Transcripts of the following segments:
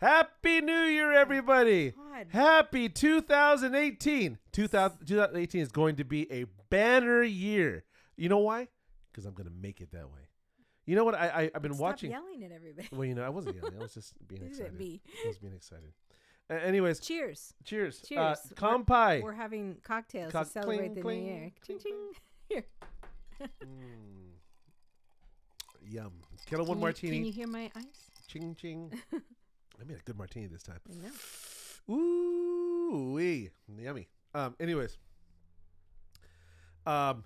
Happy New Year, everybody! God. Happy 2018. 2000, 2018 is going to be a banner year. You know why? Because I'm going to make it that way. You know what? I, I I've been Stop watching. yelling at everybody. Well, you know, I wasn't yelling. I was just being excited. me. I was being excited. Uh, anyways, Cheers. cheers. Uh, Cheers. We're- We're having cocktails Cock- to celebrate cling, the cling, new year. cling, Ching ching. Mm. Yum. Ketel One martini. Can you hear my ice? Ching ching. I made a good martini this time. I know. Ooh, wee, yummy. Um, anyways, um,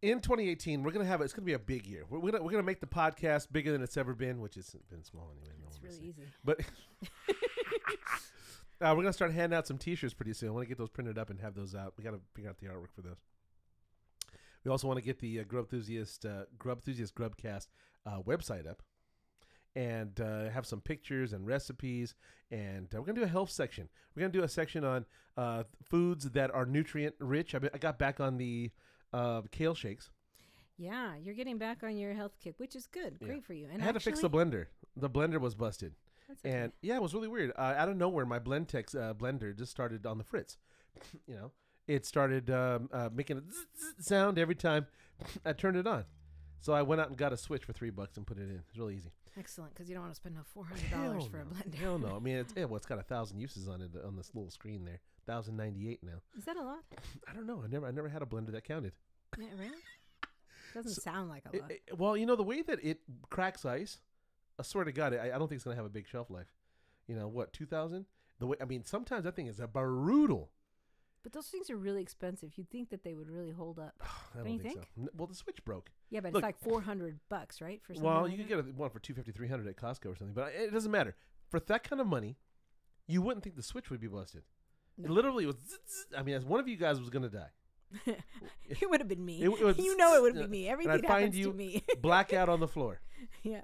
in 2018, we're gonna have it's gonna be a big year. We're, we're gonna we're gonna make the podcast bigger than it's ever been, which has been small anyway. no It's really easy. But uh, we're gonna start handing out some T-shirts pretty soon. I want to get those printed up and have those out. We gotta figure out the artwork for those. We also want to get the uh, Grub Enthusiast uh, Grub Enthusiast Grubcast uh, website up, and uh, have some pictures and recipes. And uh, we're gonna do a health section. We're gonna do a section on uh, foods that are nutrient rich. I, I got back on the uh, kale shakes. Yeah, you're getting back on your health kick, which is good. Yeah. Great for you. And I had to fix the blender. The blender was busted. That's okay. And yeah, it was really weird. Uh, out of nowhere, my Blendtec uh, blender just started on the fritz. you know, it started um, uh, making a zzz, zzz sound every time I turned it on. So I went out and got a switch for three bucks and put it in. It's really easy. Excellent, because you don't want to spend no four hundred dollars for a no. blender. Hell no. I mean, it's, yeah, well, it's got a thousand uses on it uh, on this little screen there. Thousand ninety eight now. Is that a lot? I don't know. I never, I never had a blender that counted. Yeah, really? Doesn't So- sound like a It- lot. it- well, you know the way that it cracks ice. I swear to God, I, I don't think it's gonna have a big shelf life. You know what? Two thousand. The way I mean, sometimes that thing is a brutal. But those things are really expensive. You'd think that they would really hold up. I don't Don't you think, think? so. N- Well, the switch broke. Yeah, but Look- it's like four hundred bucks, right? For something Well, like you could that? get a, one for 250 300 at Costco or something, but it doesn't matter. For that kind of money, you wouldn't think the switch would be busted. It literally was. zzz, zzz. I mean, as one of you guys was gonna die, it would have been me. It- it was- you know, it would be me. I'd Everything find happens you to me. blackout on the floor. yeah.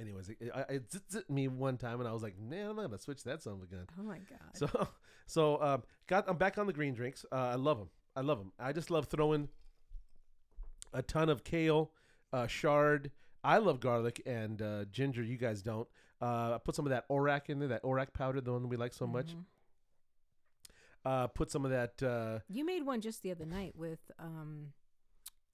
Anyways, it, it, it me one time, and I was like, "Man, I'm not gonna switch that son of a gun." Oh my god. So, so um, got I'm back on the green drinks. Uh, I love them. I love them. I just love throwing a ton of kale, uh, chard. I love garlic and uh, ginger. You guys don't. Uh, I put some of that orac in there. That orac powder, the one we like so much. Mhm. Uh, put some of that. Uh, You made one just the other night with um,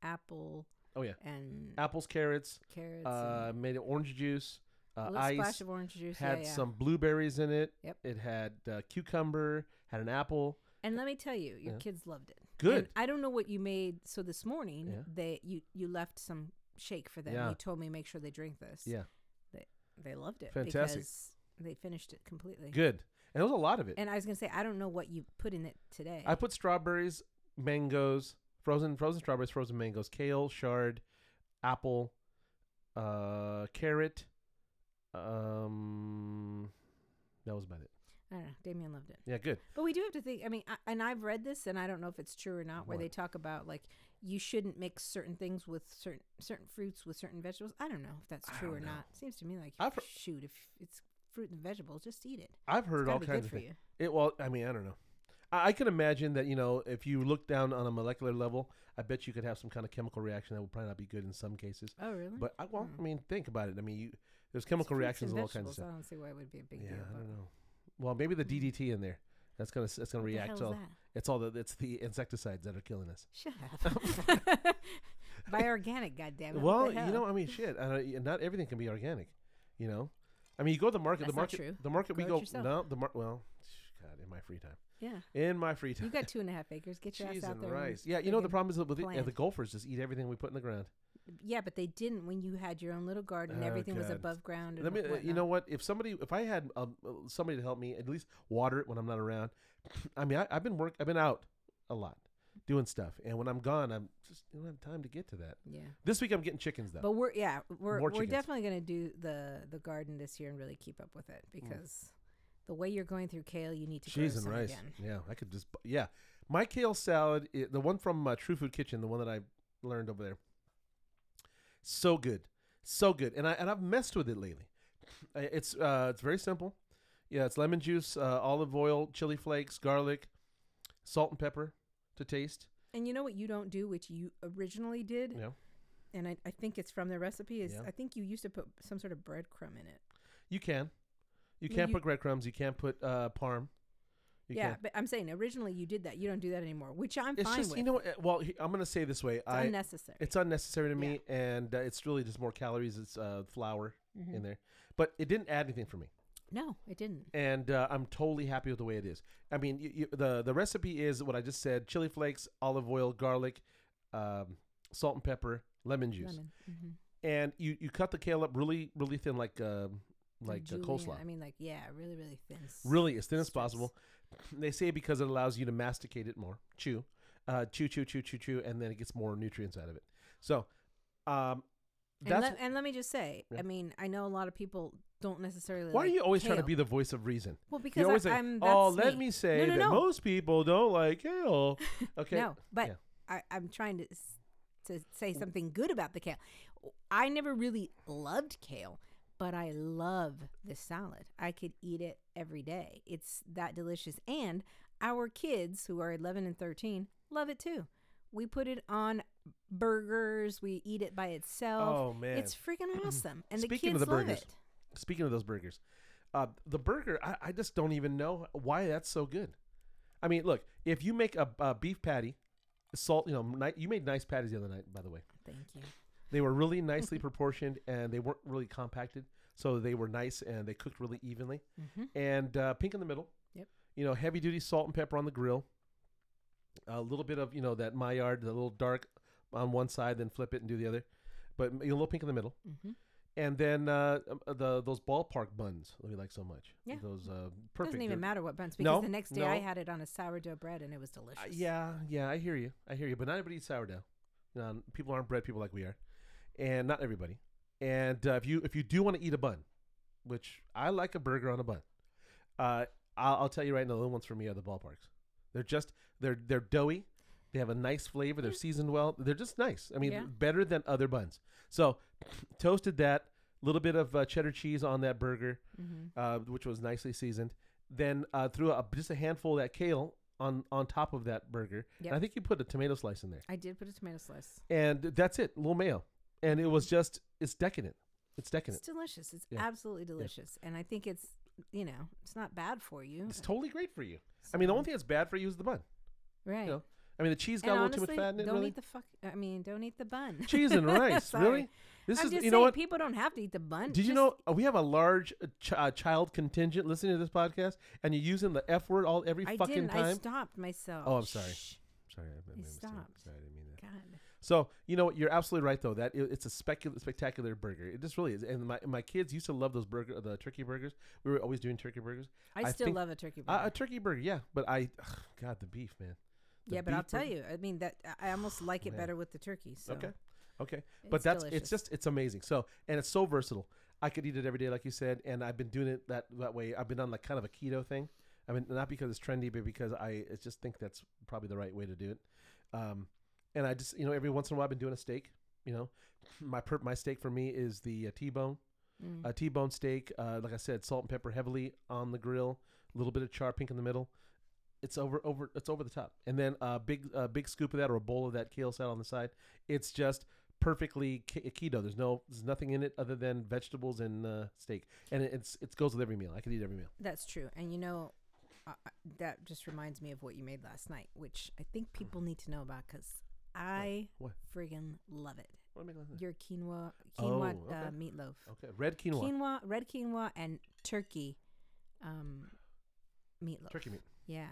apple oh yeah, and apples, carrots. carrots. Uh, made it orange juice. a Uh, little ice. splash of orange juice. had yeah, yeah. some blueberries in it. Yep. It had uh, cucumber. Had an apple. And let me tell you, your Yeah. kids loved it. Good. And I don't know what you made. So this morning, Yeah. they you you left some shake for them. Yeah. You told me make sure they drink this. Yeah. They they loved it. Fantastic. Because they finished it completely. Good. And there was a lot of it. And I was gonna say I don't know what you put in it today. I put strawberries, mangoes, frozen frozen strawberries, frozen mangoes, kale, chard, apple, uh, carrot. Um, that was about it. I don't know. Damien loved it. Yeah, good. But we do have to think. I mean, I, and I've read this, and I don't know if it's true or not, where What? they talk about like you shouldn't mix certain things with certain certain fruits with certain vegetables. I don't know if that's true or know. not. Seems to me like I've shoot, if it's fruit and vegetables, just eat it. I've heard all kinds good of things. It well, I mean, I don't know. I, I can imagine that you know if you look down on a molecular level, I bet you could have some kind of chemical reaction that would probably not be good in some cases. Oh, really? But I, well, Hmm. I mean, think about it. I mean, you, there's chemical reactions and and all kinds of stuff. I don't see why it would be a big Yeah, deal. I don't know. Well, maybe the DDT in there. That's gonna that's gonna What the react. hell's So that? it's all the it's the insecticides that are killing us. Shut up. By organic, goddammit. well, you know, I mean, shit. I not everything can be organic. You know, I mean, you go to the market. That's the market. true. The market we Grow it go. No, the mar- Well, God, in my free time. Yeah, In my free time. you got two and a half acres. Get your Cheese ass out and there. rice. Yeah, you know the problem is that with the plant. golfers just eat everything we put in the ground. Yeah, but they didn't when you had your own little garden. Oh, everything was above ground. And Let me. you know what? If somebody, if I had um, somebody to help me, at least water it when I'm not around. I mean, I, I've been work. I've been out a lot doing stuff, and when I'm gone, I'm just don't have time to get to that. Yeah. This week I'm getting chickens though. But we're yeah we're More we're chickens. definitely gonna do the the garden this year and really keep up with it because the way you're going through kale, you need to grow Cheese and some rice. again. Yeah, I could just. Yeah, my kale salad, i the one from uh, True Food Kitchen, the one that I learned over there. So good, so good, and I and I've messed with it lately. It's uh, it's very simple. Yeah, it's lemon juice, uh, olive oil, chili flakes, garlic, salt and pepper to taste. And you know what you don't do, which you originally did, Yeah. and I, I think it's from the recipe. Is Yeah. I think you used to put some sort of breadcrumb in it. You can. You can't you- put breadcrumbs. You can't put uh, parm. You yeah, can't. but I'm saying originally you did that. You don't do that anymore, which I'm It's fine just with. you know what? uh, Well, I'm gonna say it this way. it's I unnecessary. it's unnecessary to me, and uh, it's really just more calories. It's uh, flour Mhm. in there, but it didn't add anything for me, No, it didn't. and uh, I'm totally happy with the way it is. I mean, you, you, the the recipe is what I just said: chili flakes, olive oil, garlic, um, salt and pepper, lemon juice, Lemon. Mm-hmm. and you you cut the kale up really really thin, like um, like uh, coleslaw. I mean, like yeah, really, really thin. really as thin as possible. They say because it allows you to masticate it more, chew, uh, chew, chew, chew, chew, chew, and then it gets more nutrients out of it. So, um, And, let, and let me just say, Yeah. I mean, I know a lot of people don't necessarily. why are you always trying to be the voice of reason? Well, You because always I, I'm. "Oh, let me say no, that no. most people don't like kale." Okay, No, but yeah. I, I'm trying to s- to say something good about the kale. I never really loved kale, but I love this salad. I could eat it every day. It's that delicious, and our kids who are 11 and 13 love it too. We put it on burgers. We eat it by itself. Oh man, It's freaking awesome, and Speaking the of kids the love it. speaking of those burgers, uh, the burger I, I just don't even know why that's so good. I mean, look, if you make a, a beef patty, salt, you know, ni- you made nice patties the other night, by the way. Thank you. They were really nicely proportioned and they weren't really compacted. So they were nice and they cooked really evenly. hmm And uh, pink in the middle. Yep. You know, heavy duty salt and pepper on the grill. A little bit of, you know, that Maillard, the little dark on one side, then flip it and do the other. But a little pink in the middle. hmm And then uh, um, uh, the those ballpark buns that we like so much. Yeah. Those uh, perfect. Doesn't even They're- matter what buns because No, the next day I had it on a sourdough bread and it was delicious. Uh, yeah, yeah, I hear you. I hear you. But not everybody eats sourdough. You know, people aren't bread people like we are, and not everybody. And uh, if you if you do want to eat a bun, which I like a burger on a bun, uh, I'll, I'll tell you right now, the only ones for me are the ballparks. They're just they're they're doughy. They have a nice flavor. They're seasoned well. They're just nice. I mean, Yeah. better than other buns. So, toasted that. Little bit of uh, cheddar cheese on that burger hmm uh, which was nicely seasoned. Then uh, threw a, just a handful of that kale on on top of that burger. Yep. And I think you put a tomato slice in there, I did put a tomato slice. and that's it. A little mayo, and it was just it's decadent. It's decadent. It's delicious. It's Yeah. absolutely delicious, and I think it's you know it's not bad for you. It's totally great for you. I mean, the only thing that's bad for you is the bun. right. know, I mean, the cheese and got a little honestly, too much fat in it. don't Really, eat the fuck. I mean, don't eat the bun. cheese and rice. Really, this I'm is just you know saying, what. people don't have to eat the bun. Did you know uh, we have a large uh, ch- uh, child contingent listening to this podcast, and you're using the f word all every I fucking didn't. I time? stopped myself. Oh, I'm sorry. Shh. Sorry, I made a mistake. stopped. Sorry, I didn't mean that. God. So you know what? You're absolutely right though. That it, it's a specul- spectacular burger. It just really is. And my my kids used to love those burger, the turkey burgers. We were always doing turkey burgers. I, still think- love a turkey burger. Uh, a turkey burger, yeah. But I, ugh, God, the beef, man. The yeah, but I'll tell burger- you, I mean that I almost like it Man. better with the turkey. So Okay, okay. But it's that's delicious. it's just it's amazing. So and it's so versatile. I could eat it every day, like you said, and I've been doing it that that way. I've been on like kind of a keto thing. I mean, not because it's trendy, but because I just think that's probably the right way to do it. Um, and I just you know every once in a while I've been doing a steak. You know, my per- my steak for me is the uh, T-bone. Mm. a T-bone steak. Uh, like I said, salt and pepper heavily on the grill, a little bit of char pink in the middle. It's over over it's over the top, and then a big a big scoop of that or a bowl of that kale salad on the side. It's just perfectly keto. There's no there's nothing in it other than vegetables and uh, steak, and it, it's it goes with every meal. I could eat every meal. That's true. And you know, uh, that just reminds me of what you made last night, which I think people need to know about because I What? friggin' love it. What am I gonna? Your quinoa, Oh, quinoa okay. uh, meatloaf. Okay, red quinoa, Quinoa, red quinoa, and turkey um, meatloaf. turkey meat, Yeah.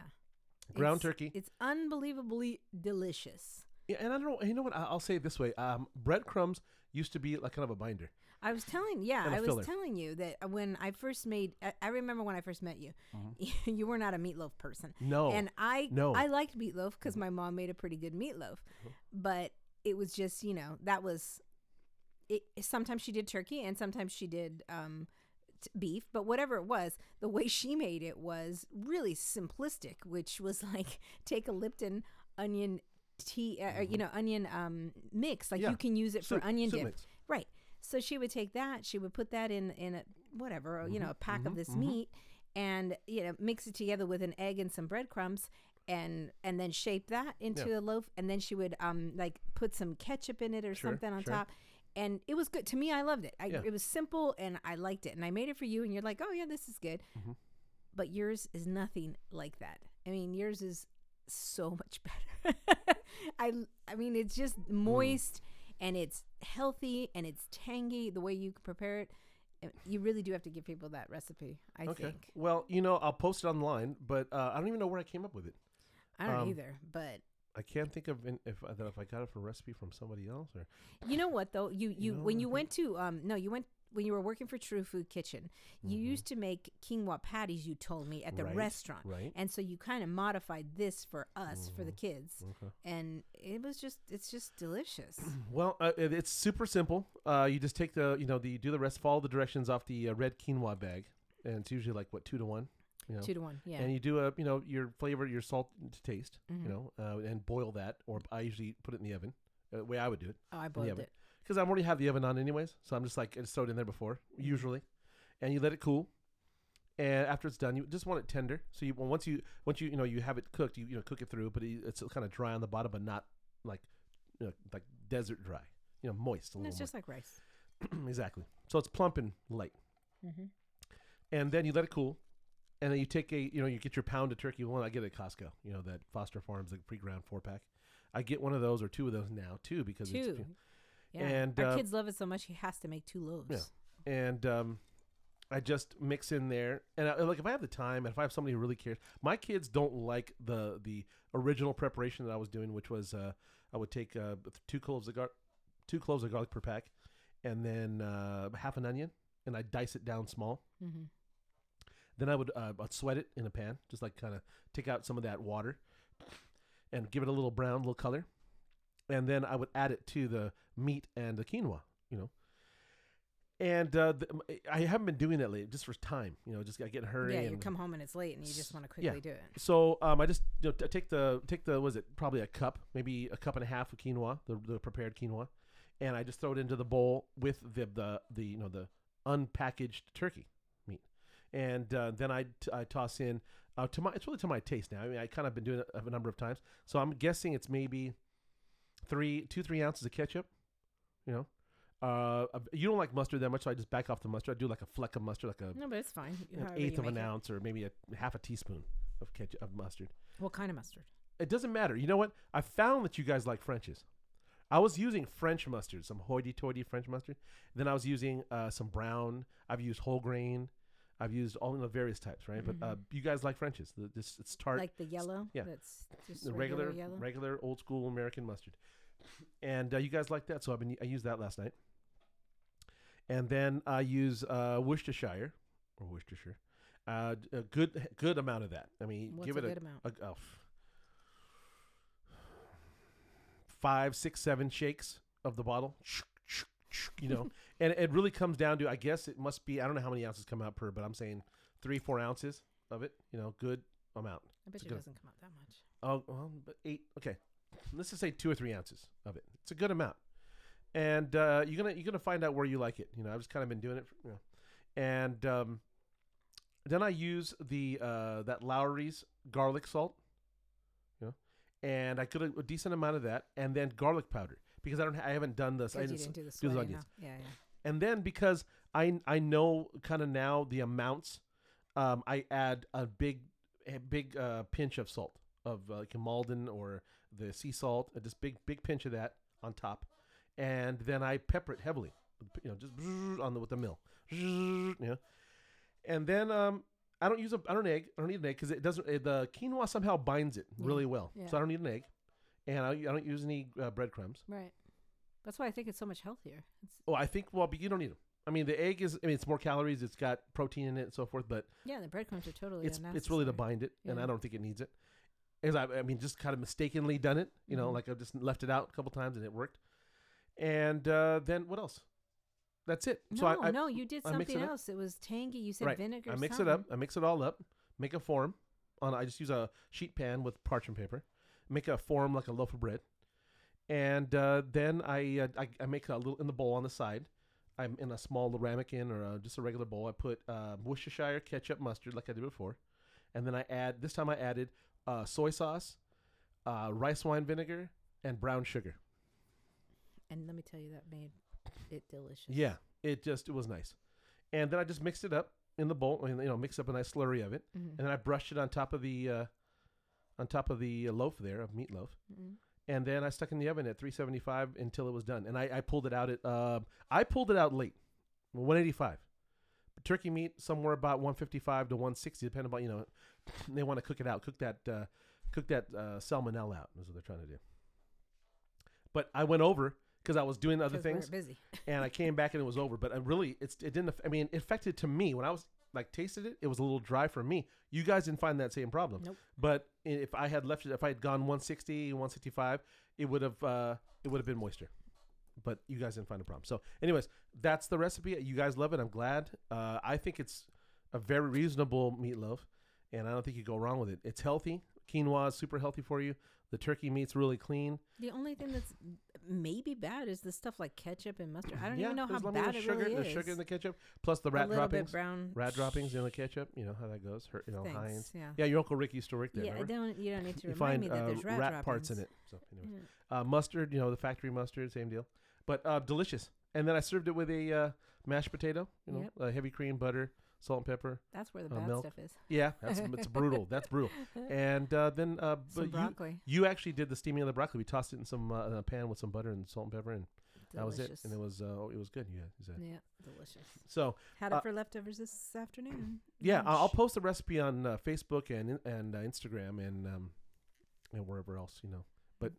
ground It's- turkey. It's unbelievably delicious. Yeah, and I don't know. You know what? I- I'll say it this way: um, breadcrumbs used to be like kind of a binder. I was telling, yeah, I was telling you that when I first made, I, I remember when I first met you, you were not a meatloaf person. No, And I No. I liked meatloaf because my mom made a pretty good meatloaf, but it was just you know that was it. Sometimes she did turkey and sometimes she did um, t- beef, but whatever it was, the way she made it was really simplistic, which was like take a Lipton onion tea, uh, or, you know, onion um, mix. Like Mm-hmm. Yeah. you can use it for Soup- onion soup dip, mix. So she would take that, she would put that in in a whatever, you know, a pack of mhm, this mhm. meat, and you know, mix it together with an egg and some breadcrumbs, and and then shape that into a loaf, and then she would um like put some ketchup in it or Sure, something on sure. top, and it was good to me. I loved it. I, Yeah. It was simple, and I liked it. And I made it for you, and you're like, "Oh yeah, this is good." Mhm. But yours is nothing like that. I mean, yours is so much better. I I mean, it's just Mm. And it's healthy, and it's tangy. The way you prepare it, Uh, you really do have to give people that recipe. I okay. think. Well, you know, I'll post it online, but uh, I don't even know where I came up with it. I don't Um, either, but I can't think of in, if that if I got it from a recipe from somebody else or You know what though? You you know, when you went to um no, you went when you were working for True Food Kitchen. You Mhm. used to make quinoa patties. You told me at the Right, restaurant, right. and so you kind of modified this for us for the Mhm. kids, Okay. and it was just it's just delicious. Well, uh, it's super simple. Uh, you just take the, you know, the you do the rest, follow the directions off the uh, red quinoa bag, and it's usually like what two to one, you know. Two to one, yeah. And you do a, you know, your flavor, your salt to taste, Mhm. you know, uh, and boil that. Or I usually put it in the oven. Uh, the way I would do it, oh, I boiled it. Because I already have the oven on anyways. So I'm just like I just throw it in there before, usually, and you let it cool. And after it's done, you just want it tender. So you well, once you once you you know you have it cooked, you you know cook it through, but it- it's kind of dry on the bottom, but not like you know, like desert dry. You know, moist a And little it's just like rice. exactly. So it's plump and light. Mm-hmm. And then you let it cool, and then you take a you know you get your pound of turkey. One I get at Costco. You know that Foster Farms like pre-ground four pack. I get one of those or two of those now too because Two. it's Yeah. And, Our uh, kids love it so much he has to make two loaves. Yeah, and um, I just mix in there. And I, like if I have the time, and if I have somebody who really cares, my kids don't like the the original preparation that I was doing, which was uh, I would take uh, two cloves of gar- two cloves of garlic per pack, and then uh, half an onion, and I dice it down small. Mm-hmm. Then I would uh, I'd sweat it in a pan, just like kind of take out some of that water, and give it a little brown, little color, and then I would add it to the meat and the quinoa, you know. And uh, th- m- I haven't been doing that lately, just for time, you know. Just I get in a hurry. Yeah, you come home and it's late, and you just want to Yeah. quickly do it. so um, I just you know, t- take the take the was it probably a cup, maybe a cup and a half of quinoa, the, the prepared quinoa, and I just throw it into the bowl with the the, the you know the unpackaged turkey meat, and uh, then I, t- I toss in uh, to my it's really to my taste now. I mean I kind of been doing it a number of times, so I'm guessing it's maybe three two three ounces of ketchup, you know. Uh, you don't like mustard that much, so I just back off the mustard. I do like a fleck of mustard, like a No, but it's fine. an however you eighth of make an it. ounce, or maybe a half a teaspoon of ketchup of mustard. What kind of mustard? It doesn't matter. You know what? I found that you guys like French's. I was using French mustard, some hoity-toity French mustard. Then I was using uh, some brown. I've used whole grain. I've used all the various types, right? But uh, you guys like French's. The, this it's tart, Like the yellow? yeah. That's just the regular, regular, regular old school American mustard. And uh, you guys like that, so I've been I used that last night. And then I use uh, Worcestershire or Worcestershire, uh, a good good amount of that. I mean, What's give it a good amount? a, oh, f- five, six, seven shakes of the bottle. You know, and it really comes down to I guess it must be I don't know how many ounces come out per, but I'm saying three, four ounces of it. You know, good amount. I bet you it doesn't come out that much. Oh, well, but eight. Okay, let's just say two or three ounces of it. It's a good amount, and uh, you're gonna you're gonna find out where you like it. You know, I've just kind of been doing it, for, you know, and um, then I use the uh, that Lawry's garlic salt, you know, and I could a, a decent amount of that, and then garlic powder because I don't I haven't done this. I didn't, didn't do the do the sweating. onions. no. Yeah, yeah. and then because I I know kind of now the amounts, um, I add a big a big uh, pinch of salt of uh, like Maldon or the sea salt, uh, just big big pinch of that on top, and then I pepper it heavily, you know, just on the with the mill, you know, and then um. I don't use a I don't egg. I don't need an egg because it doesn't. Uh, the quinoa somehow binds it Yeah, really well, yeah. so I don't need an egg, and I, I don't use any uh, breadcrumbs. Right. That's why I think it's so much healthier. It's, Oh, I think well, but you don't need them. I mean, the egg is. I mean, it's more calories. It's got protein in it and so forth. But yeah, the breadcrumbs are totally it's it's really to bind it, and I don't think it needs it. As I, I mean, just kind of mistakenly done it. You know, Mhm. like I've just left it out a couple times and it worked. And uh, then what else? That's it. No, so I, I no, you did I mix something it up. else. It was tangy. You said Right. vinegar. I mix it up. something. I mix it all up. Make a form. On I just use a sheet pan with parchment paper. Make a form like a loaf of bread, and uh, then I, uh, I I make a little in the bowl on the side. I'm in a small ramekin or uh just a regular bowl. I put uh, Worcestershire ketchup, mustard, like I did before, and then I add. This time I added uh, soy sauce, uh, rice wine vinegar, and brown sugar. And let me tell you, that made it delicious. Yeah, it just it was nice. And then I just mixed it up in the bowl, and you know, mix up a nice slurry of it, Mhm. and then I brushed it on top of the uh, on top of the uh, loaf there of meatloaf, Mhm. and then I stuck in the oven at 375 until it was done. And I, I pulled it out at uh, I pulled it out late, 185. Turkey meat somewhere about 155 to 160, depending on you know, they want to cook it out, cook that uh, cook that uh, salmonella out. Is what they're trying to do. But I went over because I was doing other things, busy. and I came back and it was over. But I really, it's it didn't. I mean, it affected to me when I was like tasted it. It was a little dry for me. You guys didn't find that same problem. Nope. But if I had left it, if I had gone 160, 165, it would have uh, it would have been moisture. But you guys didn't find a problem. So, anyways, that's the recipe. You guys love it. I'm glad. Uh, I think it's a very reasonable meatloaf, and I don't think you go wrong with it. It's healthy. Quinoa is super healthy for you. The turkey meat's really clean. The only thing that's maybe bad is the stuff like ketchup and mustard. I don't yeah, even know how there's- I mean, bad it sugar, really is. sugar in the ketchup, plus the rat droppings. brown. Rat droppings in the ketchup. You know how that goes. Her, you know, Thanks, Heinz. Yeah. Yeah, your uncle Rick used to work there. Yeah, I remember? don't. You don't need to you remind find me that uh, there's rat, parts in it. So, anyways. Yeah. uh, mustard, you know, the factory mustard, same deal, but uh, delicious. And then I served it with a uh, mashed potato, you know, Yep. uh, heavy cream, butter, salt and pepper. That's where the Uh, bad milk. stuff is. Yeah, that's it's brutal. That's brutal. And uh, then, uh, Some but you broccoli. you actually did the steaming of the broccoli. We tossed it in some uh, in a pan with some butter and salt and pepper, and that was it. And it was uh, it was good. Yeah, said. Yeah, delicious. So Had it Uh, for leftovers this afternoon. yeah, I'll, I'll post the recipe on uh, Facebook and and uh, Instagram and um, and wherever else you know. But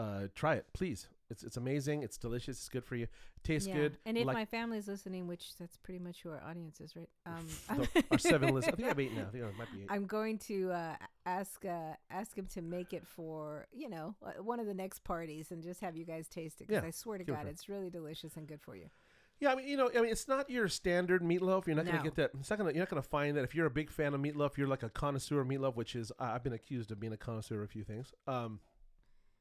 uh, try it, please. It's it's amazing. It's delicious. It's good for you. Tastes Yeah. good. And if like my family's listening, which that's pretty much who our audience is, right? Um, our seven listeners. I think I have eight now. I think it might be eight. I'm going to uh, ask uh, ask him to make it for you know uh, one of the next parties and just have you guys taste it because Yeah, I swear to God, it's really delicious and good for you. Yeah, I mean, you know, I mean, it's not your standard meatloaf. You're not gonna get that. It's not gonna. You're not going to find that if you're a big fan of meatloaf, you're like a connoisseur of meatloaf, which is uh, I've been accused of being a connoisseur of a few things. Um,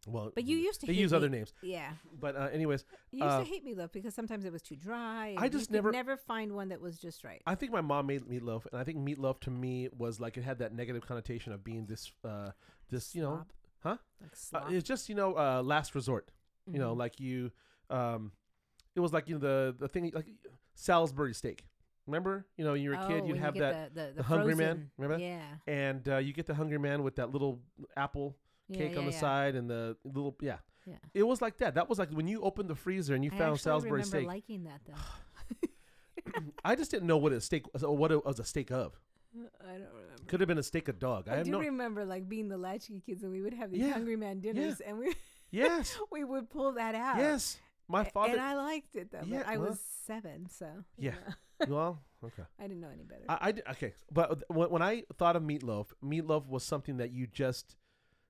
well, But you used to they hate use other names, Yeah, but uh, anyways, you used Uh, to hate meatloaf because sometimes it was too dry. I and just you could never- never find one that was just right. I think my mom made meatloaf, and I think meatloaf to me was like it had that negative connotation of being this, uh, this, you know, Slop. huh? Like uh, slop. it's just you know, uh, last resort. You know, Mhm. like you, um, it was like you know the the thing like Salisbury steak. Remember, you know, when you were a Oh, kid, when you'd you have get that, the, the, the Hungry Man, frozen- remember? Yeah. and uh, you get the hungry man with that little apple yeah, cake on the yeah. side and the little yeah. Yeah. It was like that. That was like when you opened the freezer and you found Salisbury steak. I found Salisbury remember steak. liking that though. I just didn't know what a steak was, or what it was a steak of. I don't remember. Could have been a steak of dog. I, I, do no. remember like being the latchkey kids and we would have these Yeah, Hungry Man dinners and we yes, we would pull that out. yes. My father. And I liked it though. Yeah, but I well, was seven, so you yeah. know, well, okay. I didn't know any better. I, I did- okay, but uh, when, when I thought of meatloaf, meatloaf was something that you just.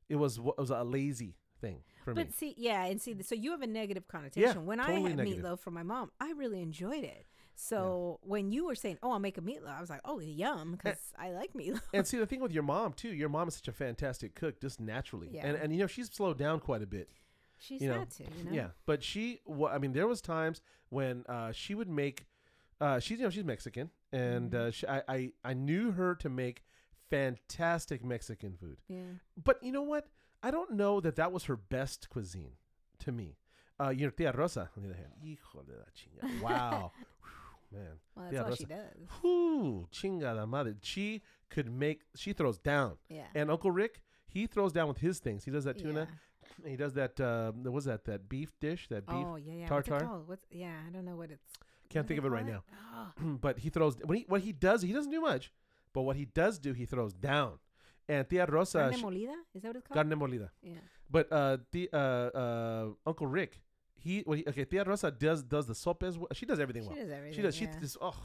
It was it was a lazy thing for me. but see, yeah, and see, so you have a negative connotation. Yeah, when I had negative. meatloaf from my mom, I really enjoyed it. So when you were saying, "Oh, I'll make a meatloaf," I was like, "Oh, yum," because I like meatloaf. and see the thing with your mom too. Your mom is such a fantastic cook, just naturally. Yeah. And and you know she's slowed down quite a bit. She's you know, had to, you know. Yeah, but she, wa I mean, there was times when uh, she would make. Uh, she's you know she's Mexican, and Mhm. uh, she, I, I I knew her to make fantastic Mexican food. Yeah. But you know what? I don't know that that was her best cuisine to me. Uh, your tia Rosa, on the other hand, hijo de la chingada. Wow, Whew, man, Well, that's Yeah, all she does. whoo, chingada madre. She could make. She throws down, Yeah. and Uncle Rick, he throws down with his things. He does that tuna. Yeah. He does that. Uh, what was that? That beef dish. That beef. Oh yeah, yeah. What's it tartare? called? What's yeah? I don't know what it's. Can't what think of it right now. it? Oh, but he throws when he what he does he doesn't do much, but what he does do he throws down. And Tia Rosa, carne she- molida? Is that what it's called? carne molida. yeah. But uh, the uh, uh, Uncle Rick, he what he, okay. Tia Rosa does does the sopes. w- She does everything She well. does everything. She does. She just oh,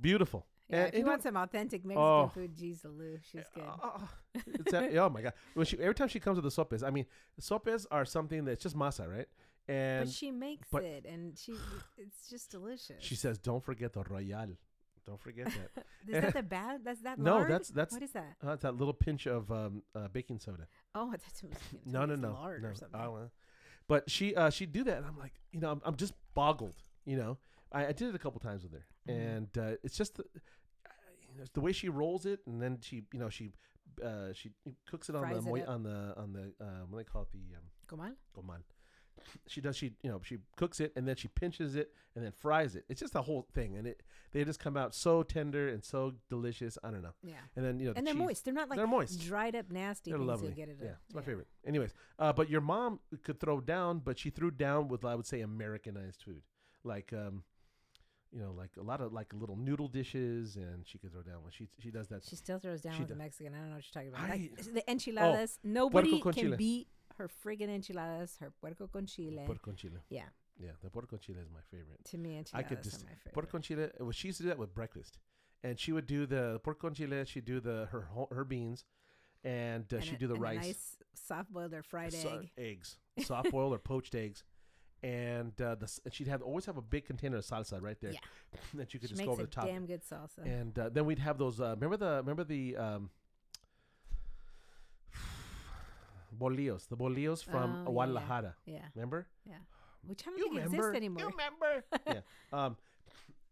beautiful. Yeah, and- if you want some authentic Mexican Oh. food, geez, Lou, she's good. Uh, it's oh my god! When she, every time she comes with the sopes, I mean, sopes are something that's just masa, right? And but she makes but- it, and she it's just delicious. she says, "Don't forget the royal. Don't forget that." is that the bad? That's that No, lard? that's- that's- what is that? uh, it's that little pinch of um, uh, baking soda. Oh, that's it was gonna No, no, no, lard no. or something. I don't know. But she uh she do that, and I'm like, you know, I'm, I'm just boggled. You know, I, I did it a couple times with her, Mhm. and uh, it's just the, you know, it's the way she rolls it, and then she, you know, she uh she cooks it on Fries the it up. on the on the uh, what do they call it the um, Comal? comal. She does she you know she cooks it and then she pinches it and then fries it. It's just a whole thing, and it they just come out so tender and so delicious. I don't know. Yeah. And then you know the And they're cheese- moist. They're not like They're moist. dried up nasty They're lovely. you'll get at a- yeah, it's my favorite. Anyways, uh, but your mom could throw down, but she threw down with I would say Americanized food, like um, you know, like a lot of like little noodle dishes, and she could throw down when she she does that. She still throws down She with the does. Mexican. I don't know what you're talking about. I- like the enchiladas. Nobody can beat her friggin' enchiladas. Her puerco con chile. Porco con chile. yeah, Yeah, the porco con chile is my favorite. to me enchiladas I could are just my favorite. porco con chile. Well, she used to do that with breakfast, and she would do the porco con chile. She'd do the her her beans, and, uh, And she'd a- do the rice. nice soft boiled or fried so- egg. eggs, soft boiled or poached eggs, and uh, the and she'd have always have a big container of salsa right there Yeah. that you could She just go over the top. damn good salsa. And uh, then we'd have those. Uh, remember the remember the um, bolillos, the bolillos from Oh. Guadalajara. yeah, Remember? Yeah. Which I don't You think remember? exist anymore. You remember? yeah. Um,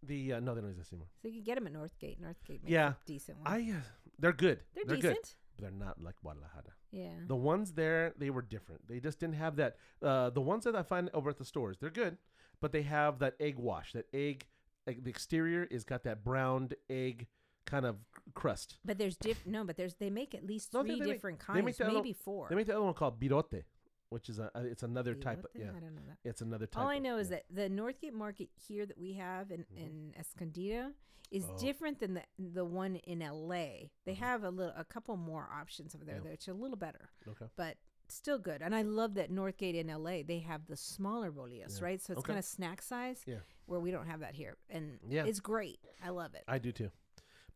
the uh, no, they don't exist anymore. So you can get them at Northgate. Northgate makes Yeah. a decent one. I uh, they're good. they're, good. decent. But they're not like Guadalajara. Yeah. The ones there, they were different. They just didn't have that. Uh, the ones that I find over at the stores, they're good, but they have that egg wash. That egg, like the exterior is got that browned egg kind of crust. But there's diff. No, but there's they make at least No, three different make kinds, maybe four. They make the other one called birote, which is a it's another type. Of, yeah, I don't know that. it's another type. All I of- know is yeah. that the Northgate Market here that we have in, Mhm. in Escondido is Oh. different than the the one in LA. They Uh-huh. have a little a couple more options over there Yeah. that's a little better, okay. but still good. And I love that Northgate in LA they have the smaller bolillos, Yeah. right? So it's Okay. kind of snack size. Yeah. Where we don't have that here, and Yeah. it's great. I love it. I do too.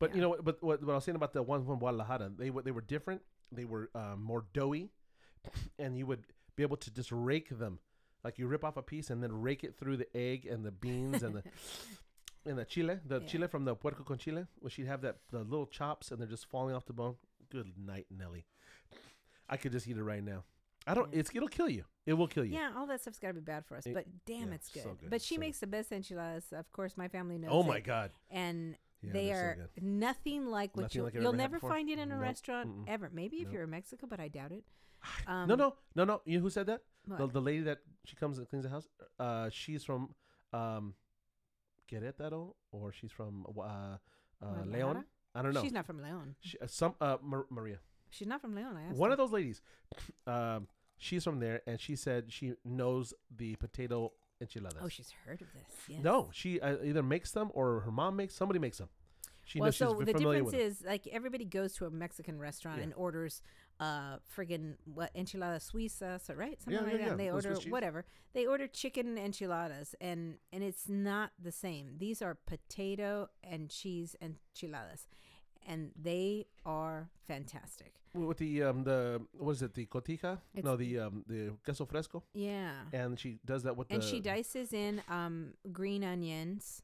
But you know what? But what, what I was saying about the ones from Guadalajara, they were they were different. They were um, more doughy, and you would be able to just rake them, like you rip off a piece and then rake it through the egg and the beans and the and the chile, the Yeah. chile from the puerco con chile, where she'd have that the little chops and they're just falling off the bone. Good night, Nelly. I could just eat it right now. I don't. Yeah. It's it'll kill you. It will kill you. Yeah, all that stuff's got to be bad for us, but damn, yeah, it's good. so good, But she so makes the best enchiladas. Of course, my family knows. oh my it, god. And Yeah, they they're so nothing like what Nothing you'll, like you'll never find it in a Nope. restaurant Mm-mm. ever. Maybe if Nope. you're in Mexico, but I doubt it. Um, no, no, no, no. You know who said that? The, the lady that she comes and cleans the house. Uh, she's from um, Querétaro, or she's from uh, uh, Leon. I don't know. She's not from Leon. She, uh, some uh, Mar- Maria. She's not from Leon. I asked One her. of those ladies. Um, she's from there, and she said she knows the potato enchiladas. Oh, she's heard of this. Yes. No, she uh, either makes them or her mom makes. Somebody makes them. She well, knows so she's the difference is like everybody goes to a Mexican restaurant Yeah. and orders uh friggin' what enchilada suiza, so right? Something Yeah, like yeah, that. And they order whatever. They order chicken enchiladas and and it's not the same. These are potato and cheese enchiladas. And they are fantastic. with the um the what is it the cotija? It's- no, the um the queso fresco, Yeah. and she does that with and the she dices in um, green onions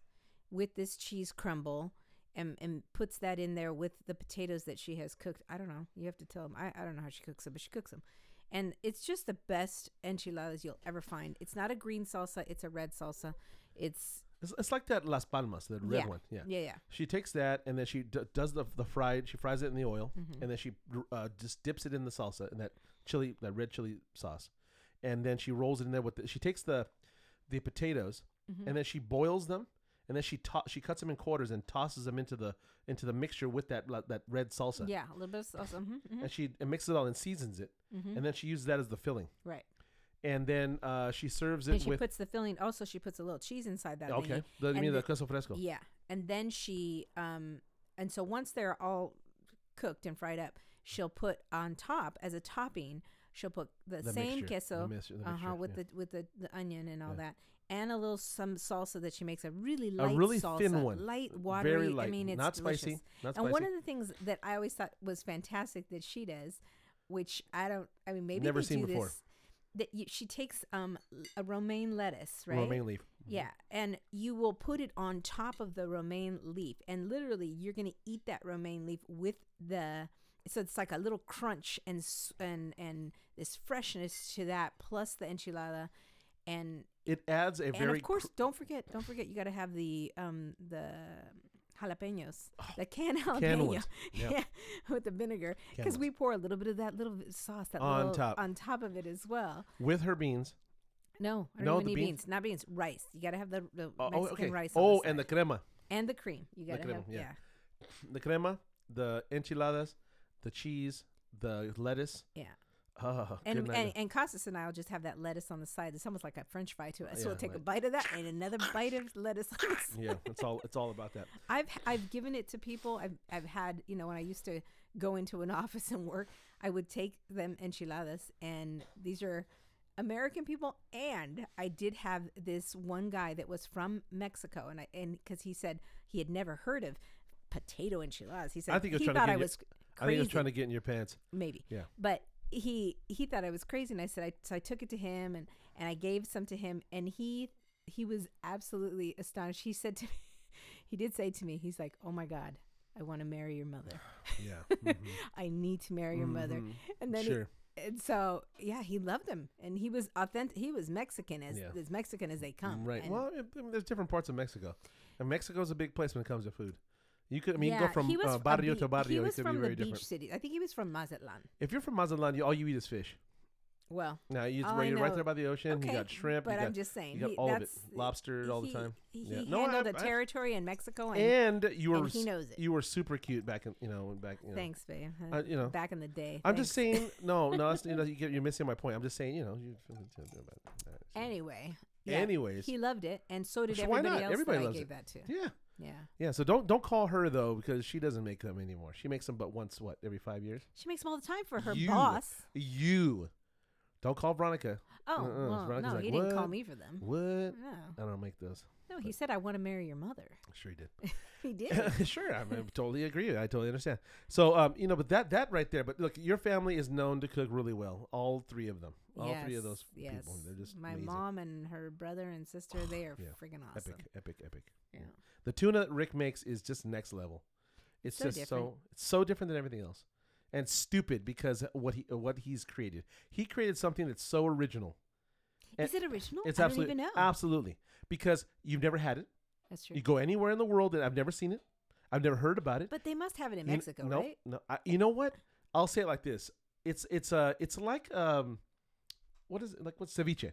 with this cheese crumble and, and puts that in there with the potatoes that she has cooked. I don't know. You have to tell them. I, I don't know how she cooks them, but she cooks them. And it's just the best enchiladas you'll ever find. It's not a green salsa, it's a red salsa. It's, It's, it's like that Las Palmas, the red Yeah. one. Yeah. yeah, yeah. She takes that and then she d- does the the fried. She fries it in the oil Mhm. and then she uh, just dips it in the salsa and that chili, that red chili sauce, and then she rolls it in there with. The, she takes the the potatoes Mhm. and then she boils them and then she to- she cuts them in quarters and tosses them into the into the mixture with that la- that red salsa. Yeah, a little bit of salsa. hmm And she and mixes it all and seasons it, and then she uses that as the filling. Right. And then uh, she serves it. And she with puts the filling, also, she puts a little cheese inside that. okay. The, and mean the the- queso fresco. Yeah. And then she um and so once they're all cooked and fried up, she'll put on top as a topping, she'll put the, The same mixture, the queso mixture- the uh-huh with yeah. the with the, the onion and all Yeah. that. And a little some salsa that she makes a really light a really salsa, thin one. light watery. very light, I mean, it's not delicious. spicy, not And spicy. one of the things that I always thought was fantastic that she does, which I don't, I mean, maybe Never they seen do before. this. That you, she takes um a romaine lettuce, right? romaine leaf. Mhm. Yeah, and you will put it on top of the romaine leaf, and literally you're gonna eat that romaine leaf with the. So it's like a little crunch and and and this freshness to that, plus the enchilada, and It adds a and very of course, cr- don't forget, don't forget, you got to have the um the jalapenos, oh, the canned jalapeno, Oh. Yep. yeah, with the vinegar, because we pour a little bit of that little sauce that On little, top. on top of it as well. with her beans No, I don't No, even need beans? beans. Not beans. Rice. You gotta have the, the Oh, oh Mexican oh, okay. rice. Oh, the and the crema, and the cream. You gotta crema, have yeah. yeah. the crema, the enchiladas, the cheese, the lettuce. Yeah. Oh, And, and and Costas and I will just have that lettuce on the side. It's almost like a French fry to us. so we'll take a bite of that and another bite of lettuce on the side. yeah, it's all it's all about that. I've I've given it to people. I've I've had you know when I used to go into an office and work, I would take them enchiladas, and these are American people. And I did have this one guy that was from Mexico, and I and because he said he had never heard of potato enchiladas. He said I think he he thought I was I think it was trying to get in your pants. maybe. Yeah. But he he thought I was crazy, and I said I so I took it to him, and and I gave some to him, and he he was absolutely astonished. He said to me, he did say to me, he's like, "Oh my God, I want to marry your mother. Yeah. mhm, I need to marry your mother." mhm. And then he- and so yeah, he loved him, and he was authentic. He was Mexican as Yeah. as Mexican as they come. Right. And Well, it, there's different parts of Mexico, and Mexico's a big place when it comes to food. You could, I mean, yeah, go from he uh, a barrio be- to barrio. He It was could from be the very beach different. city. I think he was from Mazatlan. If you're from Mazatlan, you, all you eat is fish. Well, Now you, you're right there by the ocean. okay, You got shrimp. but you got, I'm just saying, you got he, all of it. Lobster all the time. He Yeah. he No, handled I- the I- territory in Mexico, and, And you were and he knows it. you were super cute back in you know back. You know. Thanks, babe. Uh, you know. back in the day. I'm just saying. No, no, you know, you're missing my point. I'm just saying. You know. You, Anyway. Yeah, Anyways. he loved it, and so did So why everybody not? else Everybody that I loves gave it. that to. yeah. Yeah, Yeah. So don't don't call her though because she doesn't make them anymore. She makes them but once what every five years. she makes them all the time for her You. boss. You. Don't call Veronica. Oh, Uh-uh, well, Veronica's no, like, he didn't call "What?" me for them. What? No, I don't make those. No, he said I want to marry your mother. Sure he did. He did. sure, I, I totally agree. I totally understand. So, um, you know, but that that right there. But look, your family is known to cook really well. All three of them. All three of those yes, people. They're just my amazing. mom and her brother and sister. They are Yeah. freaking awesome. Epic, epic, epic. Yeah. The tuna that Rick makes is just next level. It's So just different. so it's so different than everything else, and stupid because what he what he's created. He created something that's so original. Is it original? It's I absolutely don't even know. absolutely because you've never had it. That's true. You go anywhere in the world and I've never seen it. I've never heard about it. But they must have it in You Mexico, no, right? No, I, you know what? I'll say it like this. It's it's uh it's like um, what is it like? What's ceviche?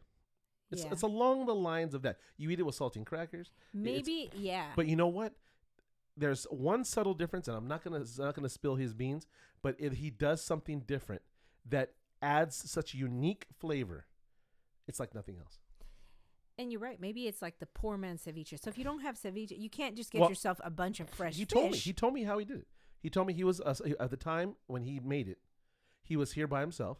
It's yeah. it's along the lines of that. You eat it with saltine crackers, Maybe, yeah. but you know what? There's one subtle difference, and I'm not gonna I'm not gonna spill his beans, but if he does something different that adds such unique flavor, it's like nothing else. and you're right. Maybe it's like the poor man's ceviche. So if you don't have ceviche, you can't just get Well, yourself a bunch of fresh he fish. told me he told me how he did it. He told me he was uh, at the time when he made it, he was here by himself.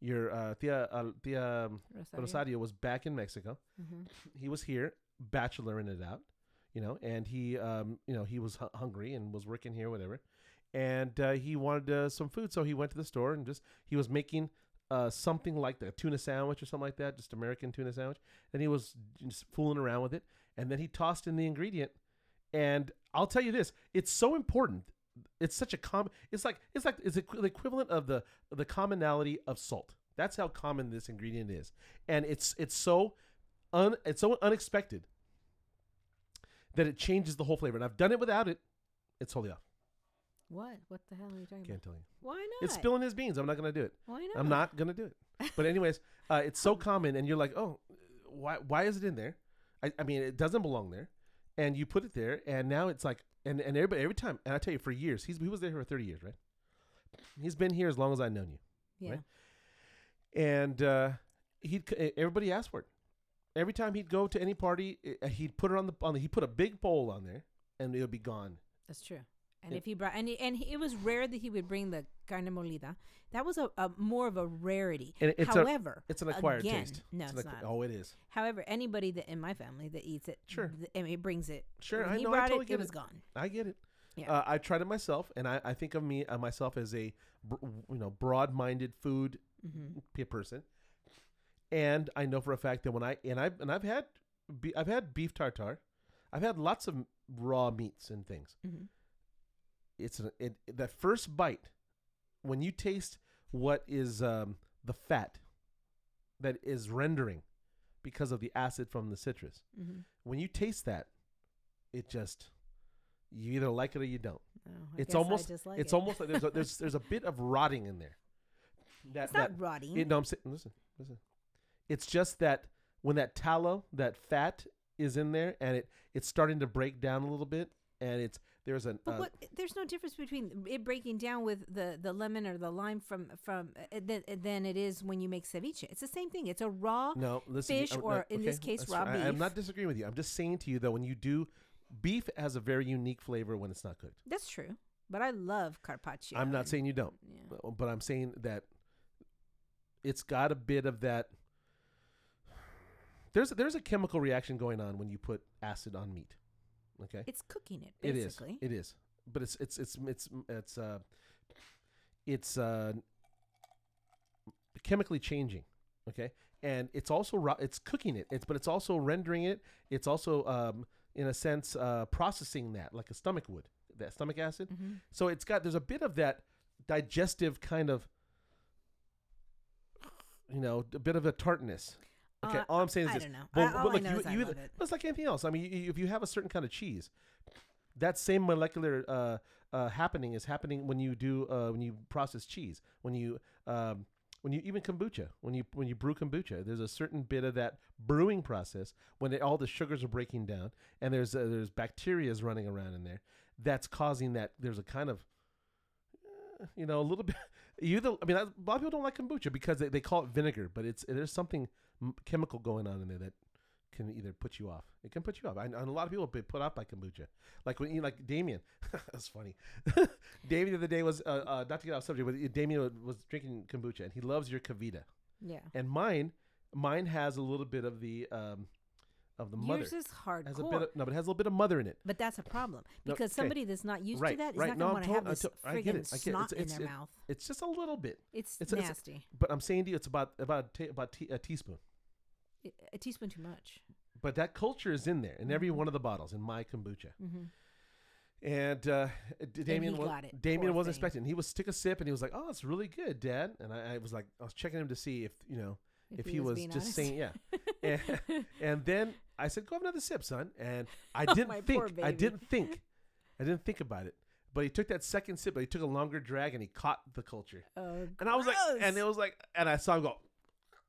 Your uh, tia uh, tia um, Rosario. Rosario was back in Mexico. Mhm. He was here, bacheloring it out, you know, and he, um, you know, he was hu- hungry and was working here, whatever, and uh, he wanted uh, some food, so he went to the store and just he was making uh, something like the tuna sandwich or something like that, just American tuna sandwich, and he was just fooling around with it, and then he tossed in the ingredient, and I'll tell you this, it's so important. It's such a common. It's like it's like it's the equivalent of the the commonality of salt. That's how common this ingredient is, and it's it's so un it's so unexpected that it changes the whole flavor. And I've done it without it. It's totally off. What? What the hell are you talking about? I Can't about? tell you. Why not? It's spilling his beans. I'm not gonna do it. Why not? I'm not gonna do it. But anyways, uh, it's so common, and you're like, oh, why why is it in there? I, I mean, it doesn't belong there, and you put it there, and now it's like, and and everybody every time, and I tell you, for years, he's he was there for 30 years, right? He's been here as long as I've known you. Yeah. right? and uh, he'd everybody asked for it. Every time he'd go to any party, he'd put it on the on the, he put a big bowl on there, and it would be gone. That's true. And Yeah. if he brought and he, and he, it was rare that he would bring the carne molida. That was a, a more of a rarity. And it's a- However, It's an acquired again, taste. No, it's, it's, an not. Oh, it is. However, anybody that in my family that eats it, Sure. th- I mean, it brings it. Sure, when I he know. I totally it, get it was gone. I get it. Yeah. Uh, I tried it myself, and I, I think of me uh, myself as a br- you know broad-minded food hmm person, and I know for a fact that when I and I and I've had be, I've had beef tartare, I've had lots of raw meats and things. hmm it's an, it, that first bite when you taste what is um, the fat that is rendering because of the acid from the citrus hmm when you taste that it just you either like it or you don't Oh, It's almost- like it's it. almost like there's a, there's there's a bit of rotting in there that It's that not rotting. it, no I'm saying listen listen it's just that when that tallow, that fat is in there, and it it's starting to break down a little bit, and it's there's an But uh, what? There's no difference between it breaking down with the, the lemon or the lime from from uh, than, than it is when you make ceviche. It's the same thing. It's a raw. no listen, fish I'm- or, in this case, raw. I, I'm not disagreeing with you. I'm just saying to you that when you do, beef has a very unique flavor when it's not cooked. That's true. But I love carpaccio. I'm not saying you don't. Yeah. Uh, but I'm saying that it's got a bit of that. There's there's a chemical reaction going on when you put acid on meat. Okay, It's cooking it it is. basically. It is. But it's it's it's it's it's uh it's uh chemically changing. Okay, and it's also ro- it's cooking it. It's but it's also rendering it. It's also um in a sense uh processing that like a stomach would that stomach acid. Mhm. So it's got there's a bit of that digestive kind of you know, a bit of a tartness. Okay, Uh, all I'm saying is I this. don't know. But, but I look, know you, you either- it. it's like anything else. I mean, you, if you have a certain kind of cheese, that same molecular uh, uh, happening is happening when you do uh, when you process cheese. When you um, when you even kombucha, when you when you brew kombucha, there's a certain bit of that brewing process when it, all the sugars are breaking down and there's uh, there's bacterias running around in there that's causing that. There's a kind of uh, you know a little bit. You either, I mean, a lot of people don't like kombucha because they, they call it vinegar, but it's there's something chemical going on in there that can either put you off. It can put you off. I, and a lot of people have been put off by kombucha. Like when you like Damien, that's funny. Damien the other day was uh, uh, not to get off subject, but Damien was drinking kombucha and he loves your KeVita. Yeah. And mine, mine has a little bit of the um, of the mother. Yours is has a bit of, no, but it has a little bit of mother in it. but that's a problem No, because okay. somebody that's not used Right, to that is right. not going to want to have this I get it. I get it. snot It's- in their it- mouth. It's just a little bit. It's, it's- it's- nasty. But I'm saying to you, it's about about about te- a teaspoon. A teaspoon too much. But that culture is in there in every Mhm. one of the bottles in my kombucha. hmm And uh, Damien, was, it, Damien wasn't thing. expecting. He was took a sip and he was like, "Oh, it's really good, Dad." And I, I was like, I was checking him to see if you know if, he, was, being just honest. saying, yeah. and, and then I said, "Go have another sip, son." And I Oh, didn't my think. I didn't think. I didn't think about it. But he took that second sip, but he took a longer drag and he caught the culture. Oh, And I was like, and it was like, and I saw him go,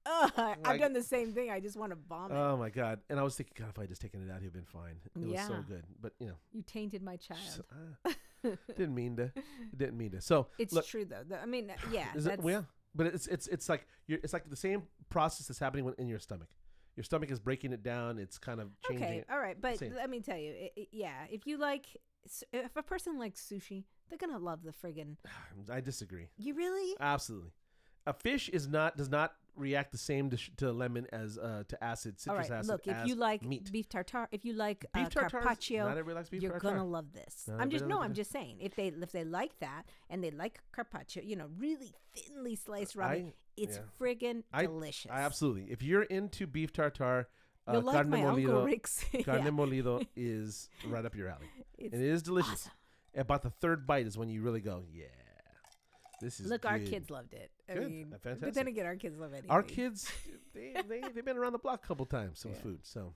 Ugh, I've done the same thing. I just want to vomit. "Oh my god!" And I was thinking, God, if I had just taken it out, he'd been fine. It was so good, but you know, you tainted my child. uh, didn't mean to. Didn't mean to. So It's look, true though. The- I mean, yeah. Is it, well, yeah, but it's it's it's like you're, it's like the same process that's happening in your stomach. Your stomach is breaking it down. It's kind of changing Okay, it. all right, but Same. let me tell you, i i yeah, if you like, if a person likes sushi, they're gonna love the friggin' I disagree. You really? Absolutely, a fish is not does not react the same to, sh- to lemon as uh, to acid citrus right, acid. look, if you like meat. beef tartare, if you like beef uh, tartare, not carpaccio, everybody likes beef you're tartare. gonna love this. Not I'm just no, I'm it. just saying if they if they like that and they like carpaccio, you know, really thinly sliced ramen, I- it's yeah. friggin' I- delicious. I absolutely. If you're into beef tartare, uh, like carne molido, Rick's. carne yeah, molido is right up your alley. it's it is delicious. awesome. About the third bite is when you really go, yeah, this is Look, our good." kids loved it. I Good. mean, Uh, but then again, our kids love anything. Our kids, they, they they've been around the block a couple times with Yeah. food. So,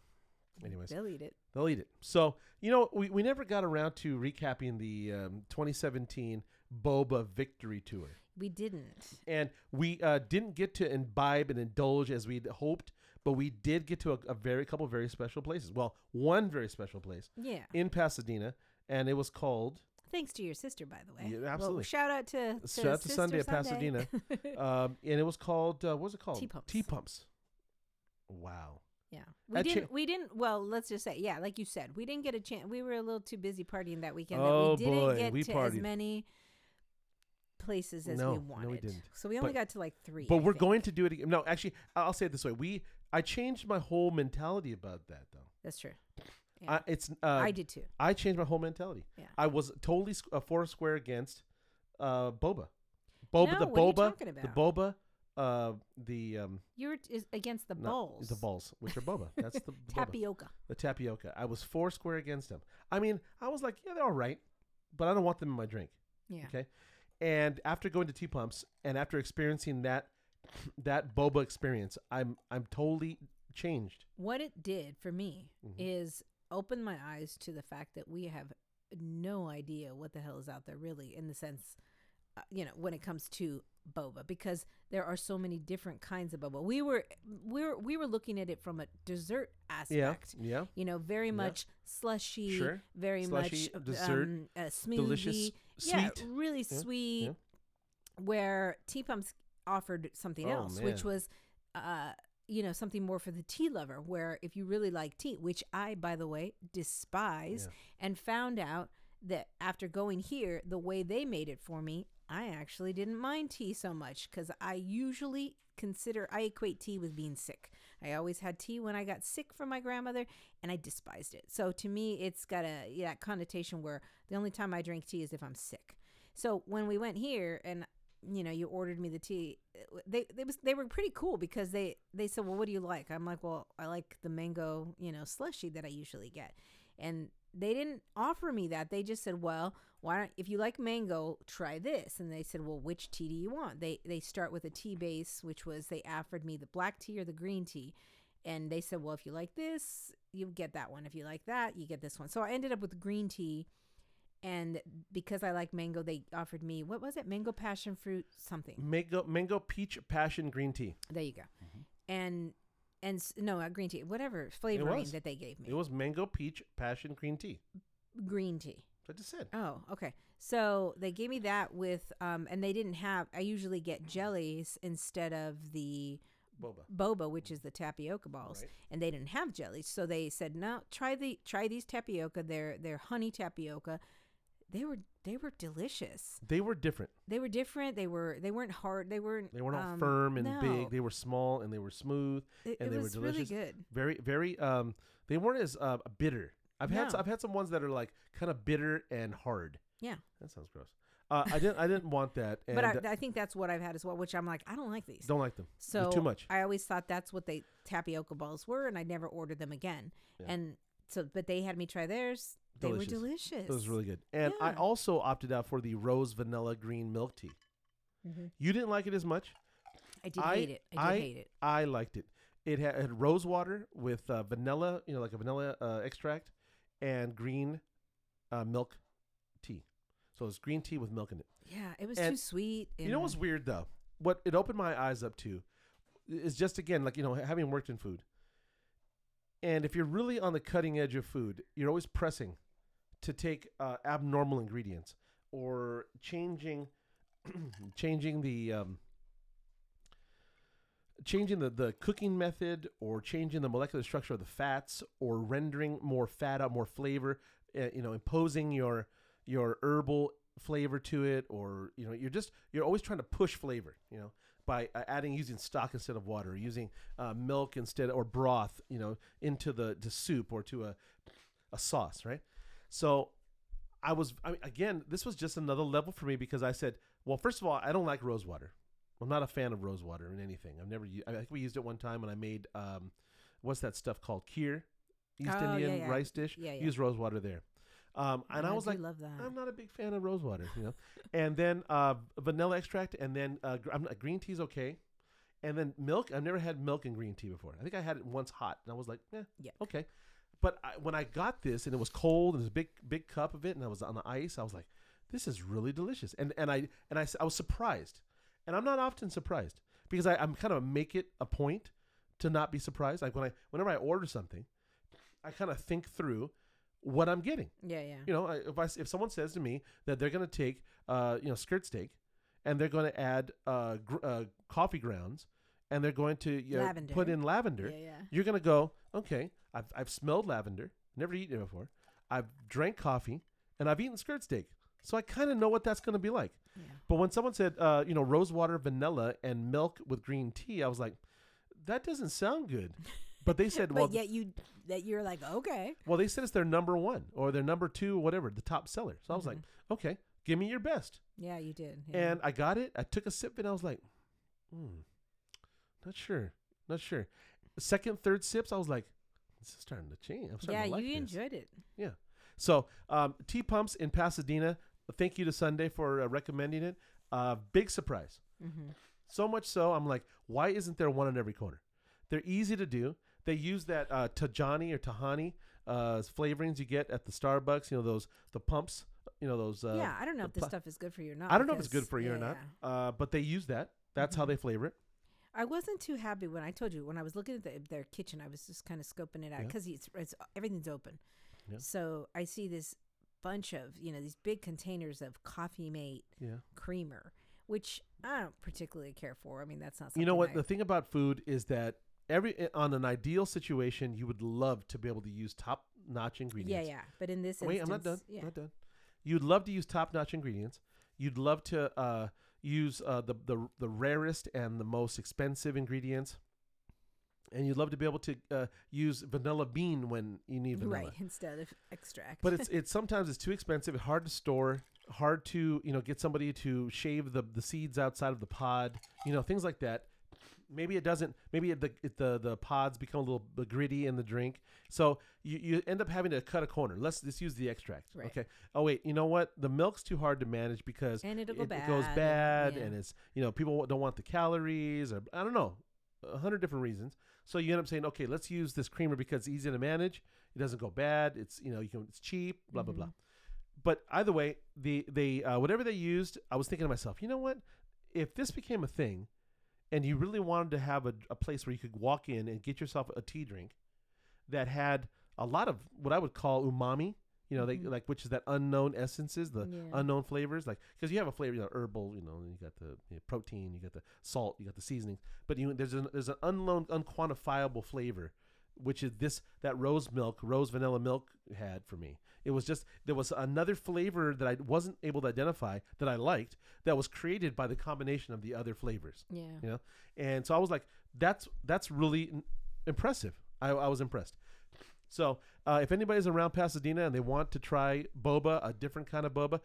anyways, they'll eat it. they'll eat it. So, you know, we, we never got around to recapping the um, 2017 Boba Victory Tour, We didn't. and we uh, didn't get to imbibe and indulge as we'd hoped, but we did get to a, a very couple very special places. Well, one very special place Yeah. in Pasadena, and it was called Thanks to your sister, by the way. Yeah, Well, absolutely. shout out to, to Shout out to Sister Sunday at Pasadena. um, and it was called uh, what was it called? Tea Pumps. Tea pumps. Wow. yeah, we didn't. we didn't. Well, let's just say, yeah, like you said, we didn't get a chance. We were a little too busy partying that weekend. Oh, that we didn't boy, get we to partied. as many places as No, we no, we wanted. didn't. So we only But- got to like three. But I we're think. going to do it again. No, actually, I'll say it this way: we I changed my whole mentality about that, though. That's true. Yeah. I, it's uh, I did too. I changed my whole mentality. Yeah. I was totally squ- uh, four square against uh, boba, boba No, the what are you boba, talking the boba, uh, the um, You were is against the no, bowls. the balls, which are boba. That's the boba, Tapioca. the tapioca. I was four square against them. I mean, I was like, yeah, they're all right, but I don't want them in my drink. Yeah. Okay. And after going to Tea Pumps and after experiencing that that boba experience, I'm I'm totally changed. What it did for me Mhm. is open my eyes to the fact that we have no idea what the hell is out there really in the sense uh, you know, when it comes to boba because there are so many different kinds of boba. We were we were we were looking at it from a dessert aspect. Yeah. yeah. You know, very much slushy, Sure. very Slushy, much dessert, um, uh, smoothie, delicious, yeah, sweet. really Yeah, sweet. yeah. Where Tea Pumps offered something Oh, else, which was, uh, you know, something more for the tea lover. Where if you really like tea, which I, by the way, despise, and found out that after going here, the way they made it for me, I actually didn't mind tea so much because I usually consider I equate tea with being sick. I always had tea when I got sick from my grandmother, and I despised it. So to me, it's got a yeah, connotation where the only time I drink tea is if I'm sick. So when we went here and you know you ordered me the tea, uh, they they was they were pretty cool because they they said, well, what do you like? I'm like, well, I like the mango you know slushy that I usually get, and they didn't offer me that. They just said, well, why don't if you like mango, try this. And they said, well, which tea do you want? They they start with a tea base, which was they offered me the black tea or the green tea. And they said, well, if you like this, you get that one. If you like that, you get this one. So I ended up with green tea. And because I like mango, they offered me, what was it? Mango passion fruit something. Mango, mango, peach, passion, green tea. There you go. And, and no, uh, green tea, whatever flavoring that they gave me. It was mango, peach, passion, green tea. green tea. I just said. Oh, okay. So they gave me that with, um, and they didn't have. I usually get jellies instead of the Boba. boba, which is the tapioca balls, Right. and they didn't have jellies. So they said, "No, try the try these tapioca. They're they're honey tapioca. They were they were delicious. They were different. They were different. They were they weren't hard. They weren't They weren't all um, firm and no. big. They were small and they were smooth. It, and it they were was really delicious. good. Very, very. Um, they weren't as uh, bitter. I've had No. I've had some ones that are like kind of bitter and hard. Yeah. That sounds gross. Uh, I didn't I didn't want that. And but I, I think that's what I've had as well. Which I'm like, I don't like these. don't like them. They're So too much. I always thought that's what they tapioca balls were, and I never ordered them again. Yeah. And so, but they had me try theirs. They Delicious. were delicious. It was really good. And I also opted out for the rose vanilla green milk tea. Mhm. You didn't like it as much. I did I- hate it. I did I- hate it. I liked it. It had, had rose water with uh, vanilla, you know, like a vanilla uh, extract, and green uh, milk tea. So it's green tea with milk in it. Yeah, it was and too sweet. You know what's weird though? What it opened my eyes up to is just again like you know having worked in food. And if you're really on the cutting edge of food, you're always pressing to take uh, abnormal ingredients or changing changing the um, changing the, the cooking method or changing the molecular structure of the fats or rendering more fat out more flavor uh, you know imposing your your herbal flavor to it or you know you're just you're always trying to push flavor you know by uh, adding using stock instead of water using uh, milk instead or broth you know into the to soup or to a a sauce right so i was I mean, again this was just another level for me because i said well first of all i don't like rose water i'm not a fan of rose water in anything i've never used i think we used it one time when i made um what's that stuff called kheer east Oh, indian yeah. rice dish Yeah, yeah. use rose water there um, and Oh, i was like love that. I'm not a big fan of rose water, you know. and then uh, vanilla extract, and then uh, gr- I'm not, green tea's okay. And then milk. I've never had milk and green tea before. I think I had it once hot, and I was like, eh, Yeah. okay. But I, when I got this, and it was cold, and it was a big, big cup of it, and I was on the ice, I was like, this is really delicious. And and I and I, I was surprised, and I'm not often surprised because I, I'm kind of make it a point to not be surprised. Like when I whenever I order something, I kind of think through what I'm getting. yeah, yeah. You know, I- if I if someone says to me that they're going to take, uh, you know, skirt steak, and they're going to add uh, gr- uh, coffee grounds, and they're going to you know, put in lavender, Yeah, yeah. you're going to go, okay, I've I've smelled lavender, never eaten it before, I've drank coffee, and I've eaten skirt steak, so I kind of know what that's going to be like. yeah. But when someone said, uh, you know, rose water, vanilla, and milk with green tea, I was like, that doesn't sound good. But they said, But well, yet you that you're like okay. well, they said it's their number one or their number two, whatever, the top seller. So I was like, Mm-hmm. okay, give me your best. Yeah, you did. Yeah. And I got it. I took a sip and I was like, hmm, not sure, not sure. Second, third sips, I was like, this is starting to change. I'm starting yeah, to like you this. enjoyed it. Yeah. So, um, Tea Pumps in Pasadena. Thank you to Sunday for uh, recommending it. Uh, big surprise. Mm-hmm. So much so, I'm like, why isn't there one on every corner? They're easy to do. They use that uh, Tajani or Tahani uh, flavorings you get at the Starbucks. You know those the pumps you know those. Uh, yeah, I don't know if this stuff is good for you or not. I don't know if it's good for you or not. yeah. Uh, but they use that. That's how Mhm. they flavor it. I wasn't too happy when I told you when I was looking at the, their kitchen. I was just kind of scoping it out Yeah. because it's, it's everything's open. Yeah. So I see this bunch of you know these big containers of Coffee Mate Yeah. creamer, which I don't particularly care for. I mean, that's not. Something You know what? I, The thing about food is that every on an ideal situation, you would love to be able to use top notch ingredients. yeah. Yeah. But in this Wait, I'm not done. Yeah. Not done. You'd love to use top notch ingredients. You'd love to uh, use uh, the, the the rarest and the most expensive ingredients. And you'd love to be able to uh, use vanilla bean when you need vanilla. Right, instead of extract. But it's it's sometimes it's too expensive, hard to store, hard to you know get somebody to shave the the seeds outside of the pod, you know things like that. Maybe it doesn't. Maybe it, the it, the the pods become a little gritty in the drink, so you, you end up having to cut a corner. Let's just use the extract. Right. Okay. Oh wait, you know what? The milk's too hard to manage because and go it, bad. it goes bad, yeah. and it's you know people don't want the calories, or I don't know, a hundred different reasons. So you end up saying, okay, let's use this creamer because it's easy to manage. It doesn't go bad. It's you know you can it's cheap. Blah blah blah. Mhm. But either way, the they uh, whatever they used, I was thinking to myself, you know what? If this became a thing, and you really wanted to have a, a place where you could walk in and get yourself a tea drink that had a lot of what I would call umami, you know, Mhm. they like which is that unknown essences, the Yeah. unknown flavors, like because you have a flavor, you know, herbal, you know, you got the you know, protein, you got the salt, you got the seasonings, but you there's an there's an unknown, unquantifiable flavor, which is this that rose milk, rose vanilla milk had for me. It was just there was another flavor that I wasn't able to identify that I liked that was created by the combination of the other flavors, yeah. you know, and so I was like, that's that's really impressive. I, I was impressed. So, uh, if anybody's around Pasadena and they want to try boba, a different kind of boba,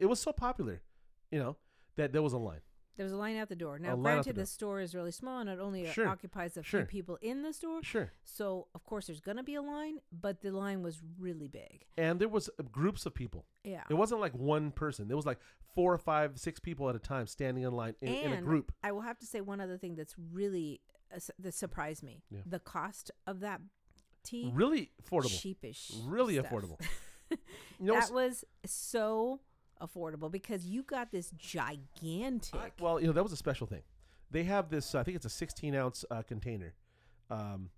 it was so popular, you know, that there was a line. There was a line out the door. Now, the granted, door. the store is really small and it only Sure. occupies a Sure. few people in the store. Sure. So, of course, there's going to be a line, but the line was really big. And there was uh, groups of people. Yeah. It wasn't like one person. There was like four or five, six people at a time standing in line in, in a group. I will have to say one other thing that's really uh, that surprised me. Yeah. The cost of that tea, Really affordable. cheapish, Really stuff. affordable. You know, that was so affordable because you got this gigantic. I- well, you know, that was a special thing. They have this, I think it's a 16 ounce uh, container, um,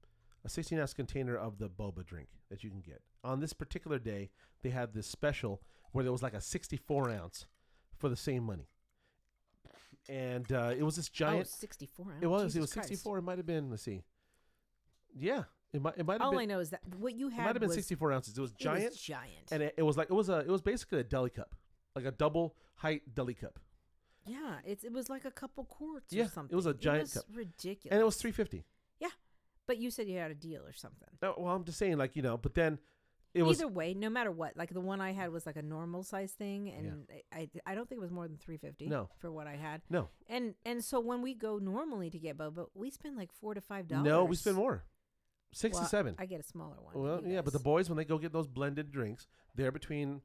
a 16 ounce container of the boba drink that you can get. On this particular day, they had this special where there was like a 64 ounce for the same money. And uh, it was this giant. oh, giant. 64 ounce. it was. Jesus it was Christ. 64. It might have been. Let's see. Yeah, it might. It might have All been. I know is that what you It had might have been was 64 ounces. It was it was giant, giant. and it, it was like it was a. It was basically a deli cup, like a double height deli cup, yeah, it's it was like a couple quarts Yeah, or something. it was a giant was cup. Ridiculous. and it was 350. Yeah. But you said you had a deal or something. No, well, I'm just saying, like you know, but then it was Either way, no matter what, like the one I had was like a normal size thing, and I, I I don't think it was more than three fifty. No. for what I had. no, And and so when we go normally to get boba, we spend like four to five dollars. no, we spend more, six Well, to seven. I get a smaller one. well, yeah, but the boys when they go get those blended drinks, they're between,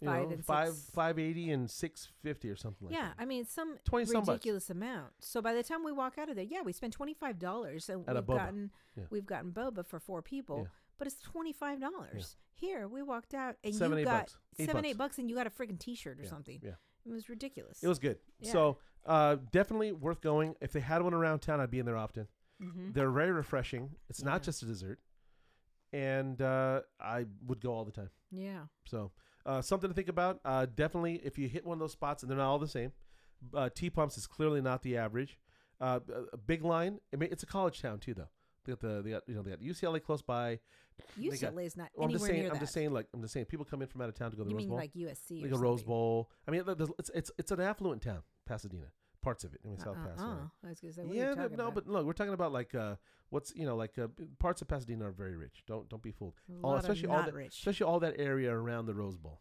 you Five know, and five six. five eighty and six fifty or something like that. yeah, that. I mean some 20 some ridiculous amount. So by the time we walk out of there, yeah, we spend twenty five dollars, and At we've boba. gotten Yeah. we've gotten boba for four people, Yeah. but it's twenty five dollars. Here we walked out and Seven, you eight got bucks. Eight seven bucks. eight bucks, and you got a freaking t shirt or Yeah, something. yeah. It was ridiculous. It was good. Yeah. So uh, definitely worth going. If they had one around town, I'd be in there often. Mhm. They're very refreshing. It's not just a dessert, and uh, I would go all the time. Yeah. So uh, something to think about. Uh, definitely, if you hit one of those spots and they're not all the same, uh, Tea Pumps is clearly not the average. Uh, a- a big line. I mean, it's a college town too, though. They got the they got you know they got UCLA close by. They got- UCLA is not Well, I'm just saying. near I'm that. just saying. Like I'm just saying. People come in from out of town to go to the you Rose mean Bowl. like USC like a Rose. Bowl. I mean, it's it's it's an affluent town, Pasadena. Parts of it. I mean, South Uh-uh. Pasadena. I was gonna say, what are you Yeah, no, about? but look, we're talking about like uh, what's you know like uh, parts of Pasadena are very rich. Don't don't be fooled. All- especially all the- rich. especially all that area around the Rose Bowl.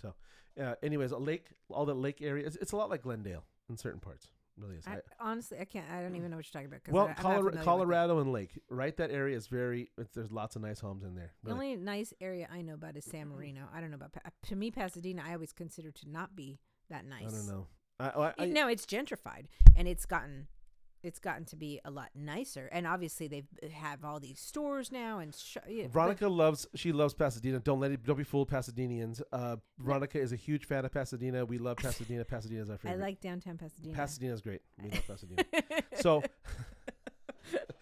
So, uh, anyways, a lake, all that lake area, it's, it's a lot like Glendale in certain parts. Really is. I, I- honestly, I can't. I don't even know what you're talking about. well, I, Colorado, familiar with it. Colorado and Lake, right? That area is very. It's, there's lots of nice homes in there. The only nice area I know about is San Marino. I don't know about. Pa- to me, Pasadena, I always consider to not be that nice. I don't know. I, I, I, no, it's gentrified and it's gotten it's gotten to be a lot nicer, and obviously they have all these stores now and sh- yeah, but- Veronica loves she loves Pasadena. Don't let it don't be fooled, Pasadenians. Uh, Veronica is a huge fan of Pasadena. We love Pasadena. Pasadena is our I favorite. like downtown Pasadena. Pasadena's great. We love Pasadena. so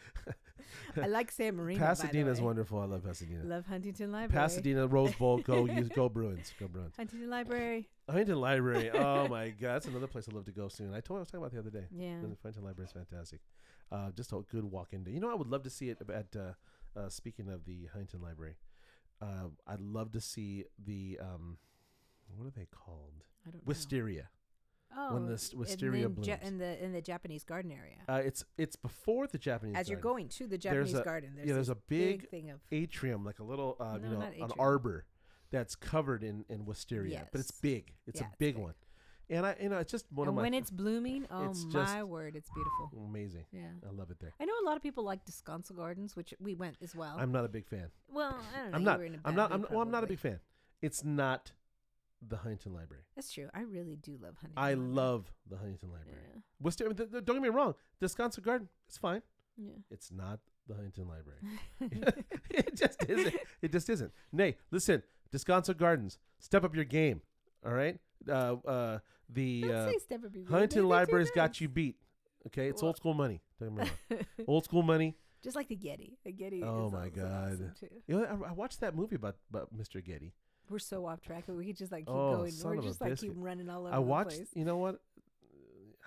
I like San Marino. by the Pasadena's wonderful. I love Pasadena. Love Huntington Library. Pasadena Rose Bowl. Go use go Bruins. Go Bruins. Huntington Library. Huntington Library. Oh my God, that's another place I'd love to go soon. I told I was talking about the other day. Yeah. The Huntington Library is fantastic. Uh, just a good walk-in day. You know, I would love to see it at. Uh, uh, speaking of the Huntington Library, uh, I'd love to see the um, what are they called? I don't know. Oh, when the s- and wisteria then Ja- in the in the Japanese garden area. Uh, it's it's before the Japanese. As you're garden. going to the Japanese a- garden, there's yeah, there's a big thing of atrium, like a little, uh, you know, not an atrium. arbor that's covered in, in wisteria, but it's Yes. big. It's Yeah, a it's big, big. one, and I, you know, it's just one and of my when it's blooming, oh it's my just- word, it's beautiful. amazing. Yeah. I love it there. I know a lot of people like Descanso Gardens, which we went as well. I'm not a big fan. well, I don't know. I'm you not. were in a I'm not. mood I'm, well, I'm not a probably. big fan. It's not the Huntington Library. That's true. I really do love Huntington. I Library. love the Huntington Library. Yeah. Wisteria. th- th- don't get me wrong. Descanso Garden, it's fine. Yeah. It's not the Huntington Library. it just isn't. It just isn't. Nay, listen, Descanso Gardens, step up your game. All right. Uh, uh, the Don't uh, step up your game. Huntington Library's got you beat. Okay, it's Well- old school money. Don't get me wrong. old school money. Just like the Getty. The Getty. Oh is my also God. awesome, too. You know, I, I watched that movie about about Mr. Getty. We're so off track. We could just like keep Oh, going. son We're of a just like biscuit. keep running all over I the watched. place. You know what?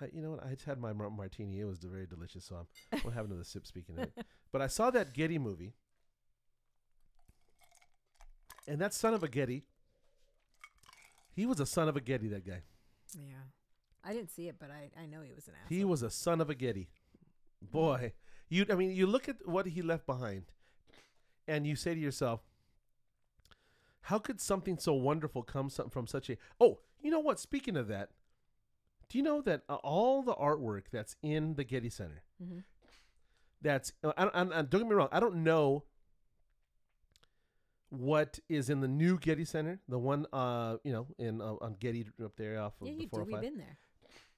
I, you know what? I just had my martini. It was very delicious. So I'm we'll have another sip. Speaking of it, but I saw that Getty movie, and that son of a Getty. He was a son of a Getty. That guy. Yeah. I didn't see it, but I, I know he was an asshole. He was a son of a Getty. Boy, you. I mean, you look at what he left behind, and you say to yourself, "How could something so wonderful come from such a?" Oh, you know what? Speaking of that, do you know that uh, all the artwork that's in the Getty Center, hmm that's uh, I, I, I, don't get me wrong, I don't know what is in the new Getty Center, the one uh you know in uh, on Getty up there off of Yeah, the four did. hundred We've been there.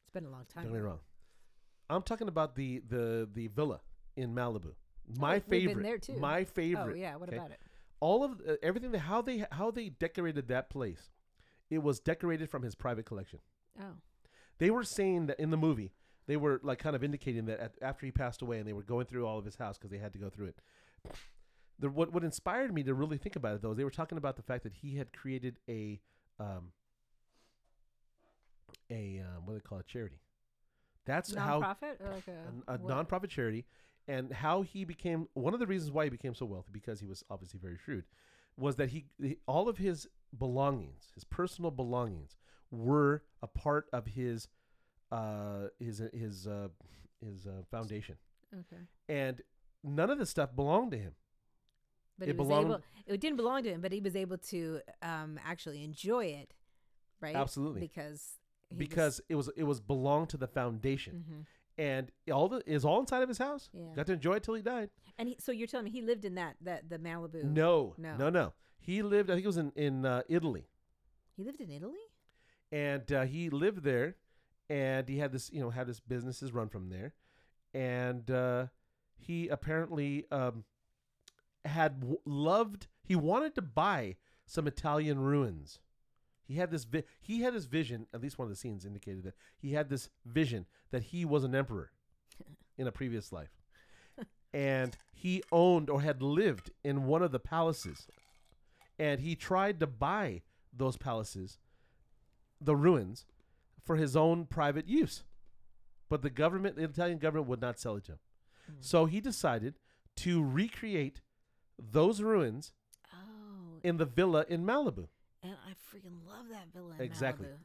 It's been a long time. Don't get me wrong. I'm talking about the the the villa in Malibu. My Oh, we've been favorite. there too. My favorite. Oh yeah. What okay? about it? All of uh, everything that how they how they decorated that place. It was decorated from his private collection. Oh. They were saying that in the movie, they were like kind of indicating that at, after he passed away, and they were going through all of his house because they had to go through it. The, what what inspired me to really think about it though, is they were talking about the fact that he had created a um a um, what do they call it charity. That's how Nonprofit or like a, a, a what? nonprofit charity, and how he became one of the reasons why he became so wealthy because he was obviously very shrewd, was that he, he all of his belongings, his personal belongings, were a part of his uh his his uh his uh, foundation, Okay. and none of the stuff belonged to him. But It he was belonged- able. It didn't belong to him, but he was able to um actually enjoy it, right? Absolutely. Because because it was it was belonged to the foundation, hmm and all the is all inside of his house. Yeah. Got to enjoy it till he died. and he, so you're telling me he lived in that that the Malibu. No, No. no, no. He lived. I think it was in in uh, Italy. He lived in Italy. and uh, he lived there and he had this you know had his businesses run from there and uh, he apparently um, had w- loved he wanted to buy some italian ruins he had this vi- he had this vision at least one of the scenes indicated that he had this vision that he was an emperor in a previous life and he owned or had lived in one of the palaces and he tried to buy those palaces the ruins for his own private use. But the government, the Italian government, would not sell it to him. Mm. So he decided to recreate those ruins Oh, in the villa in Malibu. And I freaking love that villain. Exactly. Malibu.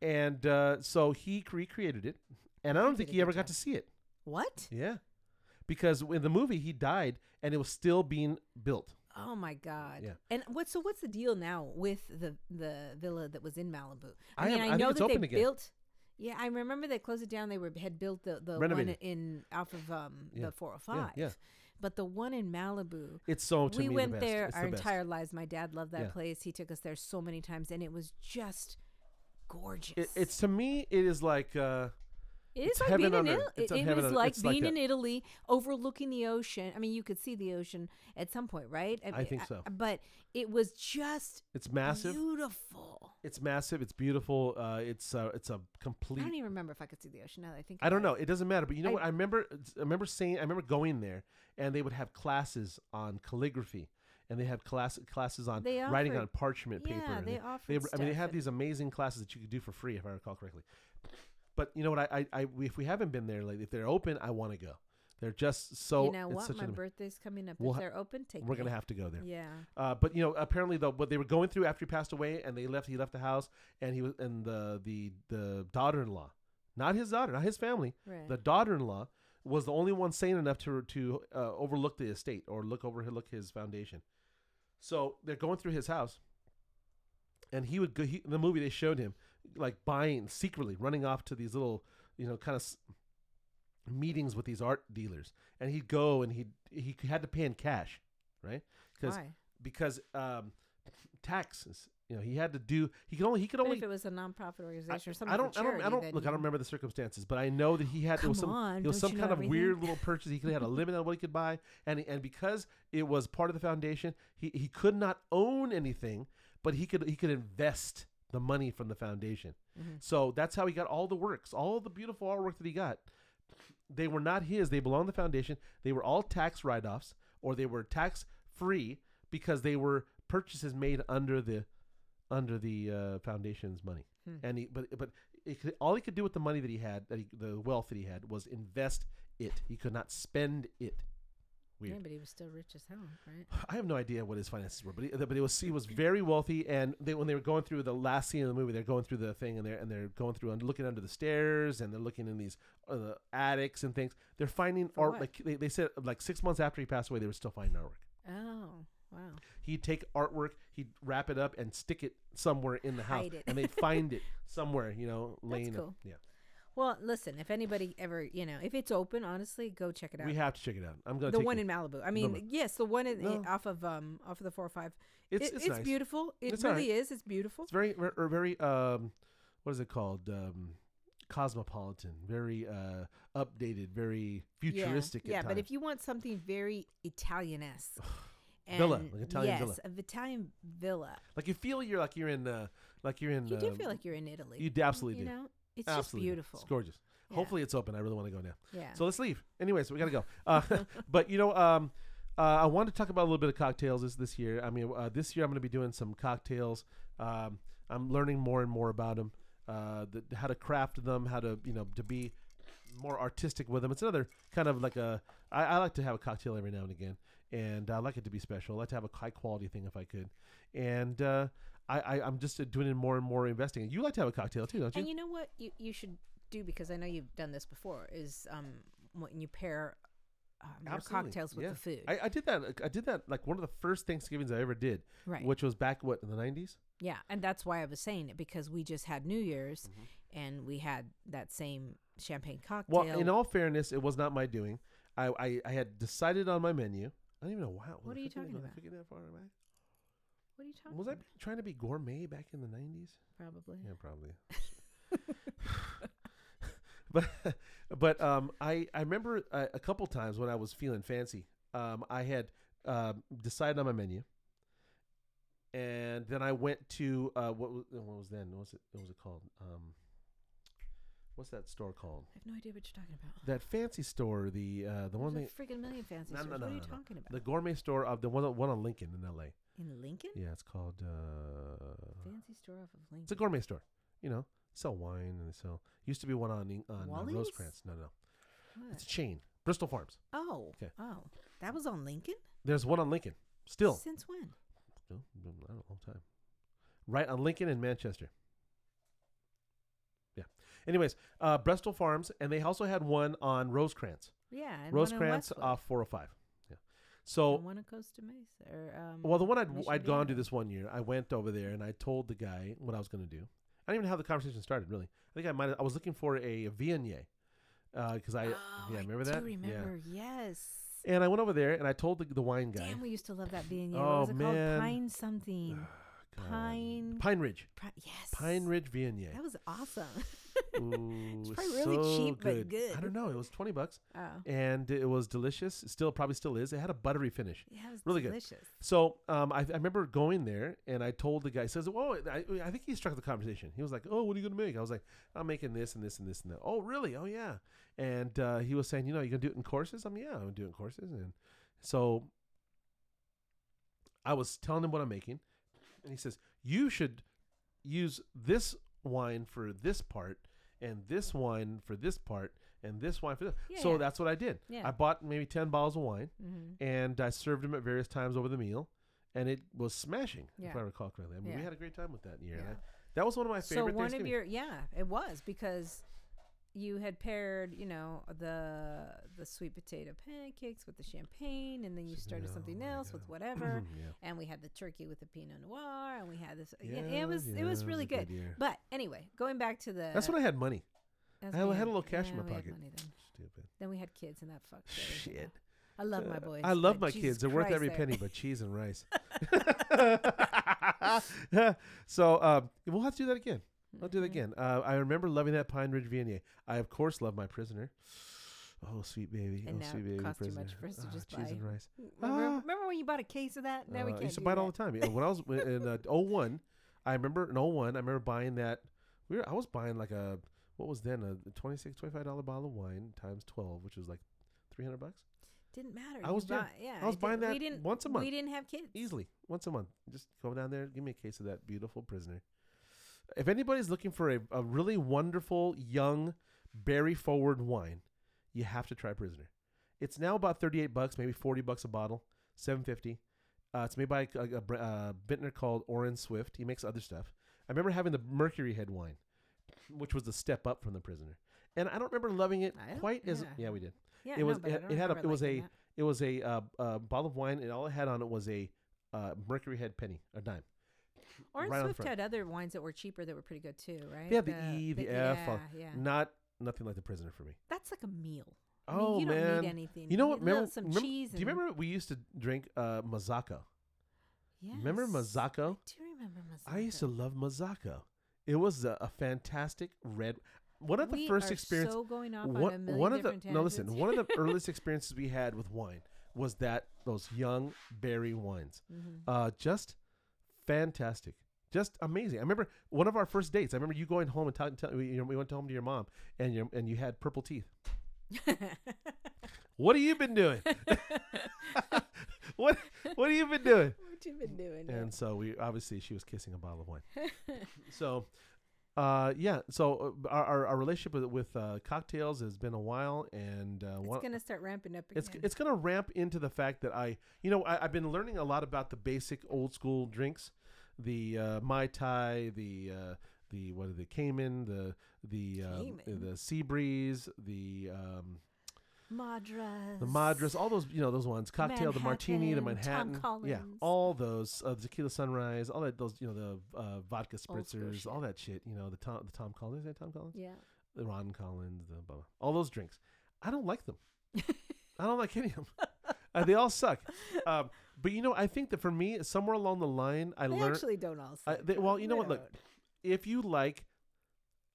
And uh, so he recreated it. And I don't think he ever got to see it. What? Yeah. Because in the movie, he died and it was still being built. Oh my god! Yeah. And what? So what's the deal now with the the villa that was in Malibu? I I, mean, have- I, I know that they again. built. Yeah, I remember they closed it down. They were had built the the one in off of um Yeah. the 405. yeah. But the one in Malibu, It's so to we went the there It's our the entire lives. My dad loved that Yeah. place. He took us there so many times, and it was just gorgeous. It, it's to me, it is like uh, It It's like being in Italy. It, it was like being in Italy, overlooking the ocean. I mean, you could see the ocean at some point, right? I think so. But it was just It's massive. beautiful. It's massive. It's beautiful. Uh, it's uh, it's a I complete. I don't even remember if I could see the ocean now. That I think I don't about know. It doesn't matter. But you know I- what? I remember. I remember saying. I remember going there, and they would have classes on calligraphy, and they have class classes on They writing on parchment paper. Yeah, they they, offered. I mean, they have these amazing classes that you could do for free, if I recall correctly. But you know what? I, I, I if we haven't been there, like if they're open, I want to go. They're just so. you know what? My an- birthday's coming up. We'll if they're open, take we're me. gonna have to go there. Yeah. Uh, but you know, apparently though, what they were going through after he passed away, and they left. He left the house, and he was, and the the the daughter-in-law, not his daughter, not his family, Right. the daughter-in-law was the only one sane enough to to uh, overlook the estate or look over look his foundation. So they're going through his house, and he would go. He, in the movie they showed him like buying secretly, running off to these little, you know, kind of meetings with these art dealers, and he'd go and he he had to pay in cash, right? Because because um, taxes. You know, he had to do. He could only. He could But only. if it was a nonprofit I, organization or something, I don't. I don't. I don't. Look, I don't remember the circumstances, but I know that he had. Come some. on, was some kind of everything? weird little purchase. He could had a limit on what he could buy, and and because it was part of the foundation, he he could not own anything, but he could he could invest the money from the foundation. Mhm. So that's how he got all the works, all the beautiful artwork that he got. They were not his. They belonged to the foundation. They were all tax write-offs, or they were tax free because they were purchases made under the under the uh, foundation's money. Hmm. And he, but but it could, all he could do with the money that he had, that he, the wealth that he had, was invest it. He could not spend it. Yeah, but he was still rich as hell, right? I have no idea what his finances were, but he, but it was he was very wealthy. And they, when they were going through the last scene of the movie, they're going through the thing, and they're and they're going through and looking under the stairs, and they're looking in these uh, attics and things. They're finding For art. what? Like they, they said, like six months after he passed away, they were still finding artwork. Oh, wow. He'd take artwork, he'd wrap it up and stick it somewhere in the house, Hide it. and they'd find it somewhere, you know, That's laying. cool. Yeah, Well, listen, if anybody ever, you know, if it's open, honestly, go check it out. we have to check it out. I'm gonna the take one you- in Malibu. I mean, no. yes, the one in, No. off of um off of the four or five. It's It- it's, nice. beautiful. It It's really is. It's beautiful. It's very ver- or very um, what is it called? Um, cosmopolitan, very uh, updated, very futuristic. Yeah, yeah but if you want something very Italian-esque, Villa, like Italian yes, villa. a Italian villa. like you feel you're like you're in uh, like you're in. You do um, feel like you're in Italy. you d- absolutely you do. know, it's absolutely just beautiful. It's gorgeous. Yeah. Hopefully it's open. I really want to go now. yeah. So let's leave. Anyways, we gotta go. Uh, but you know, um, uh, I wanted to talk about a little bit of cocktails this this year. I mean, uh, this year I'm going to be doing some cocktails. Um, I'm learning more and more about them, uh, the, how to craft them, how to you know to be more artistic with them. It's another kind of like a. I, I like to have a cocktail every now and again, and I like it to be special. I like to have a high quality thing if I could, and uh, I, I I'm just doing more and more investing. You like to have a cocktail too, don't you? And you know what you you should do because I know you've done this before is um when you pair um, your Absolutely, cocktails with yeah. the food. I, I did that. I did that like one of the first Thanksgivings I ever did, right. which was back what in the nineties. yeah, and that's why I was saying it because we just had New Year's Mm-hmm. and we had that same champagne cocktail. Well, in all fairness, it was not my doing. I, I, I had decided on my menu. I don't even know wow. What was are you talking about? cooking that far back? What are you talking Was I trying to be gourmet back in the nineties? Probably. Yeah, probably. but but um, I I remember a, a couple times when I was feeling fancy. Um, I had um, decided on my menu, and then I went to uh, what was, what was then? What was it? What was it called? Um, what's that store called? I have no idea what you're talking about. That fancy store, the uh, the one There's a freaking million fancy No, no, stores. no, what are you no, no. talking about? the gourmet store of the one one on Lincoln in L.A. in Lincoln? Yeah, it's called. Uh, Fancy store off of Lincoln. it's a gourmet store. You know, sell wine and they sell. Used to be one on on uh, Wally's? Rosecrans. No, no, What? it's a chain. Bristol Farms. Oh. Okay. oh, that was on Lincoln. There's one on Lincoln. Still, Since when? No, no, I don't know, long time. Right on Lincoln and Manchester. Yeah. Anyways, uh, Bristol Farms, and they also had one on Rosecrans. Yeah, and one in Rosecrans Westwood, off 405. Yeah. So, and one at Costa Mesa. Or, um, well, the one I'd, I'd gone to this one year, I went over there and I told the guy what I was going to do. I didn't even know how the conversation started, really. I think I might. I was looking for a Viognier because I oh, yeah remember that I do that remember, yes. And I went over there and I told the, the wine guy. Damn, we used to love that being Oh, what was it man. called? Pine something. Pine. Pine Ridge. Yes. Pine Ridge Viognier. That was awesome. Ooh, It's probably really so cheap, but good. I don't know. It was twenty bucks, Oh, and it was delicious. It Still, probably still is. It had a buttery finish. yeah, it was Really good. So um, I, I remember going there, and I told the guy. He says, "Oh, I, I think he struck the conversation." He was like, "Oh, what are you gonna make?" I was like, "I'm making this and this and this and that." Oh, really? Oh, yeah. And uh, he was saying, "You know, you gonna do it in courses?" I'm, "Yeah, I'm doing courses." And so I was telling him what I'm making, and he says, "You should use this wine for this part, and this wine for this part." And this wine for this. Yeah, so yeah. that's what I did. Yeah. I bought maybe 10 bottles of wine hmm and I served them at various times over the meal, and it was smashing, if I recall correctly. I mean, we had a great time with that year. I- that was one of my favorite So one of your yeah, it was because you had paired, you know, the the sweet potato pancakes with the champagne, and then you started Oh something else God. with whatever, yeah. and we had the turkey with the Pinot Noir, and we had this. Yeah, Yeah, it was yeah, it was really good. year. But anyway, going back to the That's when I had money. I we had a little cash in my pocket. money then. Stupid. Then we had kids, and that fucked. Shit. I love my Uh, boys. I love my Jesus kids. They're worth every penny, but cheese and rice. so um, we'll have to do that again. I'll do that Mhm. again. Uh, I remember loving that Pine Ridge Viognier. I of course love my prisoner. Oh sweet baby, And oh now sweet baby, it costs too prisoner. much for us to Ah, just cheese buy. and rice. Remember, Ah. remember when you bought a case of that? Now we Uh, can't I used to buy it all the time. Yeah, When I was in uh, 01, I remember in 01, I remember buying that. We were, I was buying like a what was then a 26 25 dollar bottle of wine times 12, which was like 300 bucks Didn't matter. I was- buy- yeah. I was it buying that we didn't, once a month. We didn't have kids. easily once a month. Just go down there, give me a case of that beautiful prisoner. If anybody's looking for a, a really wonderful young berry forward wine, you have to try Prisoner. It's now about 38 bucks, maybe 40 bucks a bottle, 750. Uh, it's made by a, a, br- uh vintner called Orin Swift. He makes other stuff. I remember having the Mercury Head wine, which was the step up from the Prisoner. And I don't remember loving it quite as yeah. we did. Yeah, it was- no, it- it had a- it was a- It was a uh, uh, bottle of wine, and all it had on it was a uh, Mercury Head penny, a dime. Orange right Swift had other wines that were cheaper that were pretty good too, right? Yeah, had the E, the F, Yeah, uh, yeah. Not nothing like the Prisoner for me. That's like a meal. I mean, Oh you don't man, need anything. you know what? Remember, some remember- cheese. do you remember we used to drink uh? Remember Yes, Mazzocco? I do remember Mazzocco. I used to love Mazzocco. It was a, a fantastic red. One of the we first experiences. So going off one, on a million one of the no listen. One of the earliest experiences we had with wine was that those young berry wines. Mhm. Uh, just fantastic, just amazing. I remember one of our first dates. I remember you going home and telling, tell, you know, we went home to your mom, and your and you had purple teeth. What have you been doing? what What have you been doing? what you been doing? And so we obviously she was kissing a bottle of wine. so, uh, yeah. So uh, our, our our relationship with with uh, cocktails has been a while, and uh, it's gonna start ramping up again. it's it's gonna ramp into the fact that I, you know, I, I've been learning a lot about the basic old school drinks, the uh, mai tai, the uh, the what are the Cayman, the the um, Cayman? the sea breeze, the um, Madras. the Madras, all those you know those ones, cocktail, the martini, the Manhattan, Manhattan, Tom yeah, Collins. all those, uh, tequila sunrise, all that those you know the uh, vodka spritzers, all that shit, you know the Tom the Tom Collins, is that Tom Collins, Yeah. the Ron Collins, the blah, blah, all those drinks. I don't like them. I don't like any of them. Uh, they all suck. Um, but you know, I think that for me, somewhere along the line, I They learned actually don't all. I- they- well, you know what, look, if you like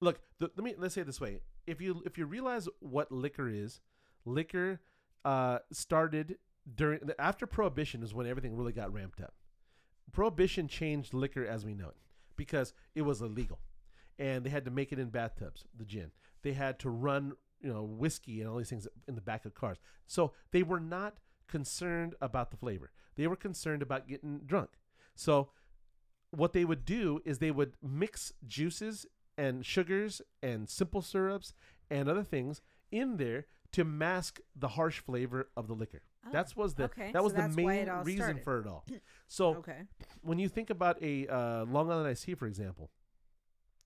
look the, let me let's say it this way. If you if you realize what liquor is liquor uh started during after prohibition is when everything really got ramped up. Prohibition changed liquor as we know it because it was illegal and they had to make it in bathtubs the gin. They had to run you know whiskey and all these things in the back of cars. So they were not concerned about the flavor they were concerned about getting drunk so what they would do is they would mix juices and sugars and simple syrups and other things in there to mask the harsh flavor of the liquor. Oh, That's was the okay, that was so the main reason started. for it all. So okay. when you think about a uh, Long Island iced tea, for example,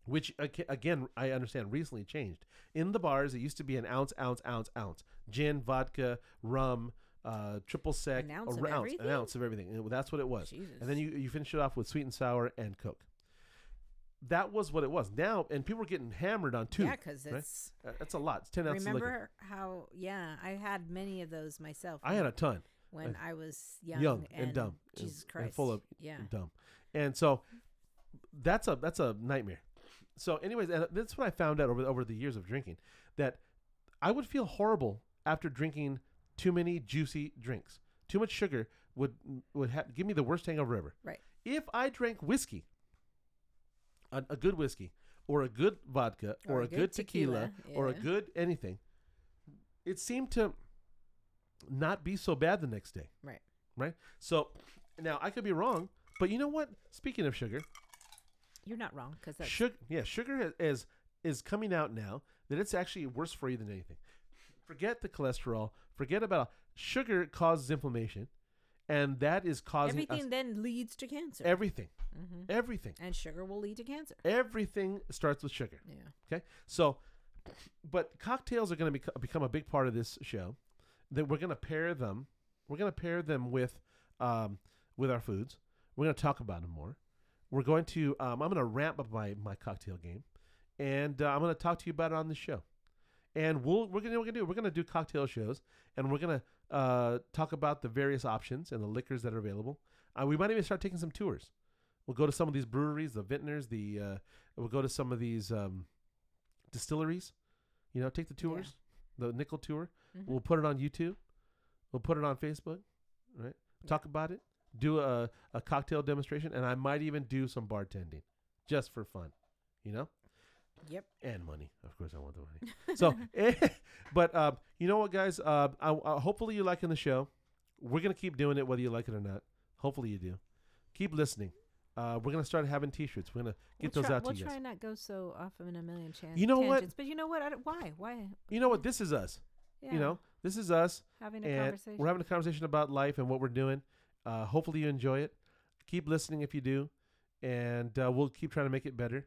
which again I understand recently changed in the bars, it used to be an ounce, ounce, ounce, ounce, gin, vodka, rum, uh, triple sec, An ounce a of r- ounce, an everything? ounce of everything. And that's what it was. Jesus. And then you you finish it off with sweet and sour and Coke. That was what it was. Now, and people were getting hammered on two. yeah, because it's. Uh, That's a lot. It's ten ounces. Remember how? Yeah, I had many of those myself. I had a ton. when I was young, young and dumb and- Jesus and Christ, full of yeah. dumb. And so that's a that's a nightmare. so, anyways, and that's what I found out over over the years of drinking that I would feel horrible after drinking too many juicy drinks. Too much sugar would would ha- give me the worst hangover ever. Right. If I drank whiskey, a, a good whiskey, or a good vodka, or, a, good, tequila, or a good anything, it seemed to not be so bad the next day. Right. Right. So now I could be wrong, but you know what? Speaking of sugar, You're not wrong because sugar, yeah, sugar is is coming out now that it's actually worse for you than anything. Forget the cholesterol. Forget about sugar causes inflammation, and that is causing everything us then leads to cancer. everything, hmm everything, And sugar will lead to cancer. everything starts with sugar. Yeah. Okay, so, but cocktails are going to bec- become a big part of this show. That we're going to pair them. We're going to pair them with, um, with our foods. We're going to talk about them more. We're going to. Um, I'm going to ramp up my my cocktail game, and uh, I'm going to talk to you about it on the show. And we'll we're gonna we're gonna do we're gonna do cocktail shows, and we're gonna uh, talk about the various options and the liquors that are available. Uh, we might even start taking some tours. We'll go to some of these breweries, the vintners, the uh, we'll go to some of these um, distilleries. You know, take the Yeah. tours, the nickel tour. Mhm. We'll put it on YouTube. We'll put it on Facebook. Right. Yeah. Talk about it. Do a, a cocktail demonstration, and I might even do some bartending, just for fun. You know, Yep. and money. Of course, I want the money. So, but uh, you know what, guys? Uh, I, I, hopefully you're liking the show. We're gonna keep doing it, whether you like it or not. Hopefully you do. Keep listening. Uh, we're gonna start having T-shirts. We're gonna get we'll those try, out we'll to you try not go so off in a million chan- You know what? But you know what? Why? Why? You know what? This is us. Yeah. You know, this is us, having a and conversation. we're having a conversation about life and what we're doing. Uh, hopefully you enjoy it. Keep listening if you do, and uh, we'll keep trying to make it better.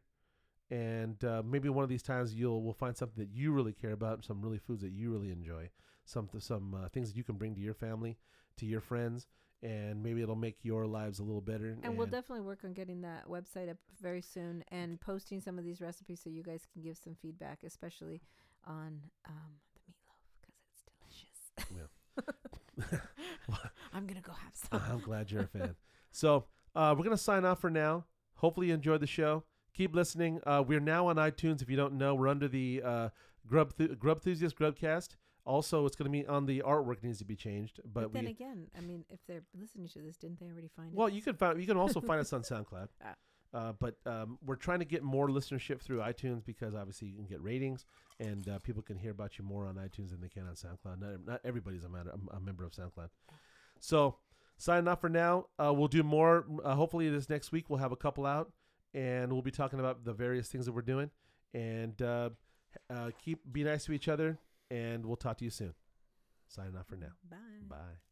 And uh, maybe one of these times you'll we'll find something that you really care about, some really foods that you really enjoy, some some uh, things that you can bring to your family, to your friends, and maybe it'll make your lives a little better. and we'll definitely work on getting that website up very soon and posting some of these recipes so you guys can give some feedback, especially on um, the meatloaf because it's delicious. I'm gonna go have some. I'm glad you're a fan. So uh, we're gonna sign off for now. Hopefully you enjoyed the show. Keep listening. Uh, we're now on iTunes. If you don't know, we're under the uh, Grub Thu- Grub Enthusiast Grubcast. Also, it's going to be on the artwork needs to be changed. But, But then we again, I mean, if they're listening to this, didn't they already find it? well, you can find you can also find us on SoundCloud. Ah. Uh, but um, we're trying to get more listenership through iTunes because obviously you can get ratings and uh, people can hear about you more on iTunes than they can on SoundCloud. Not, not everybody's a, matter, a, a member of SoundCloud. So signing off for now. Uh, we'll do more. Uh, hopefully this next week we'll have a couple out and we'll be talking about the various things that we're doing. And uh, uh, keep be nice to each other. And we'll talk to you soon. Signing off for now. Bye. Bye.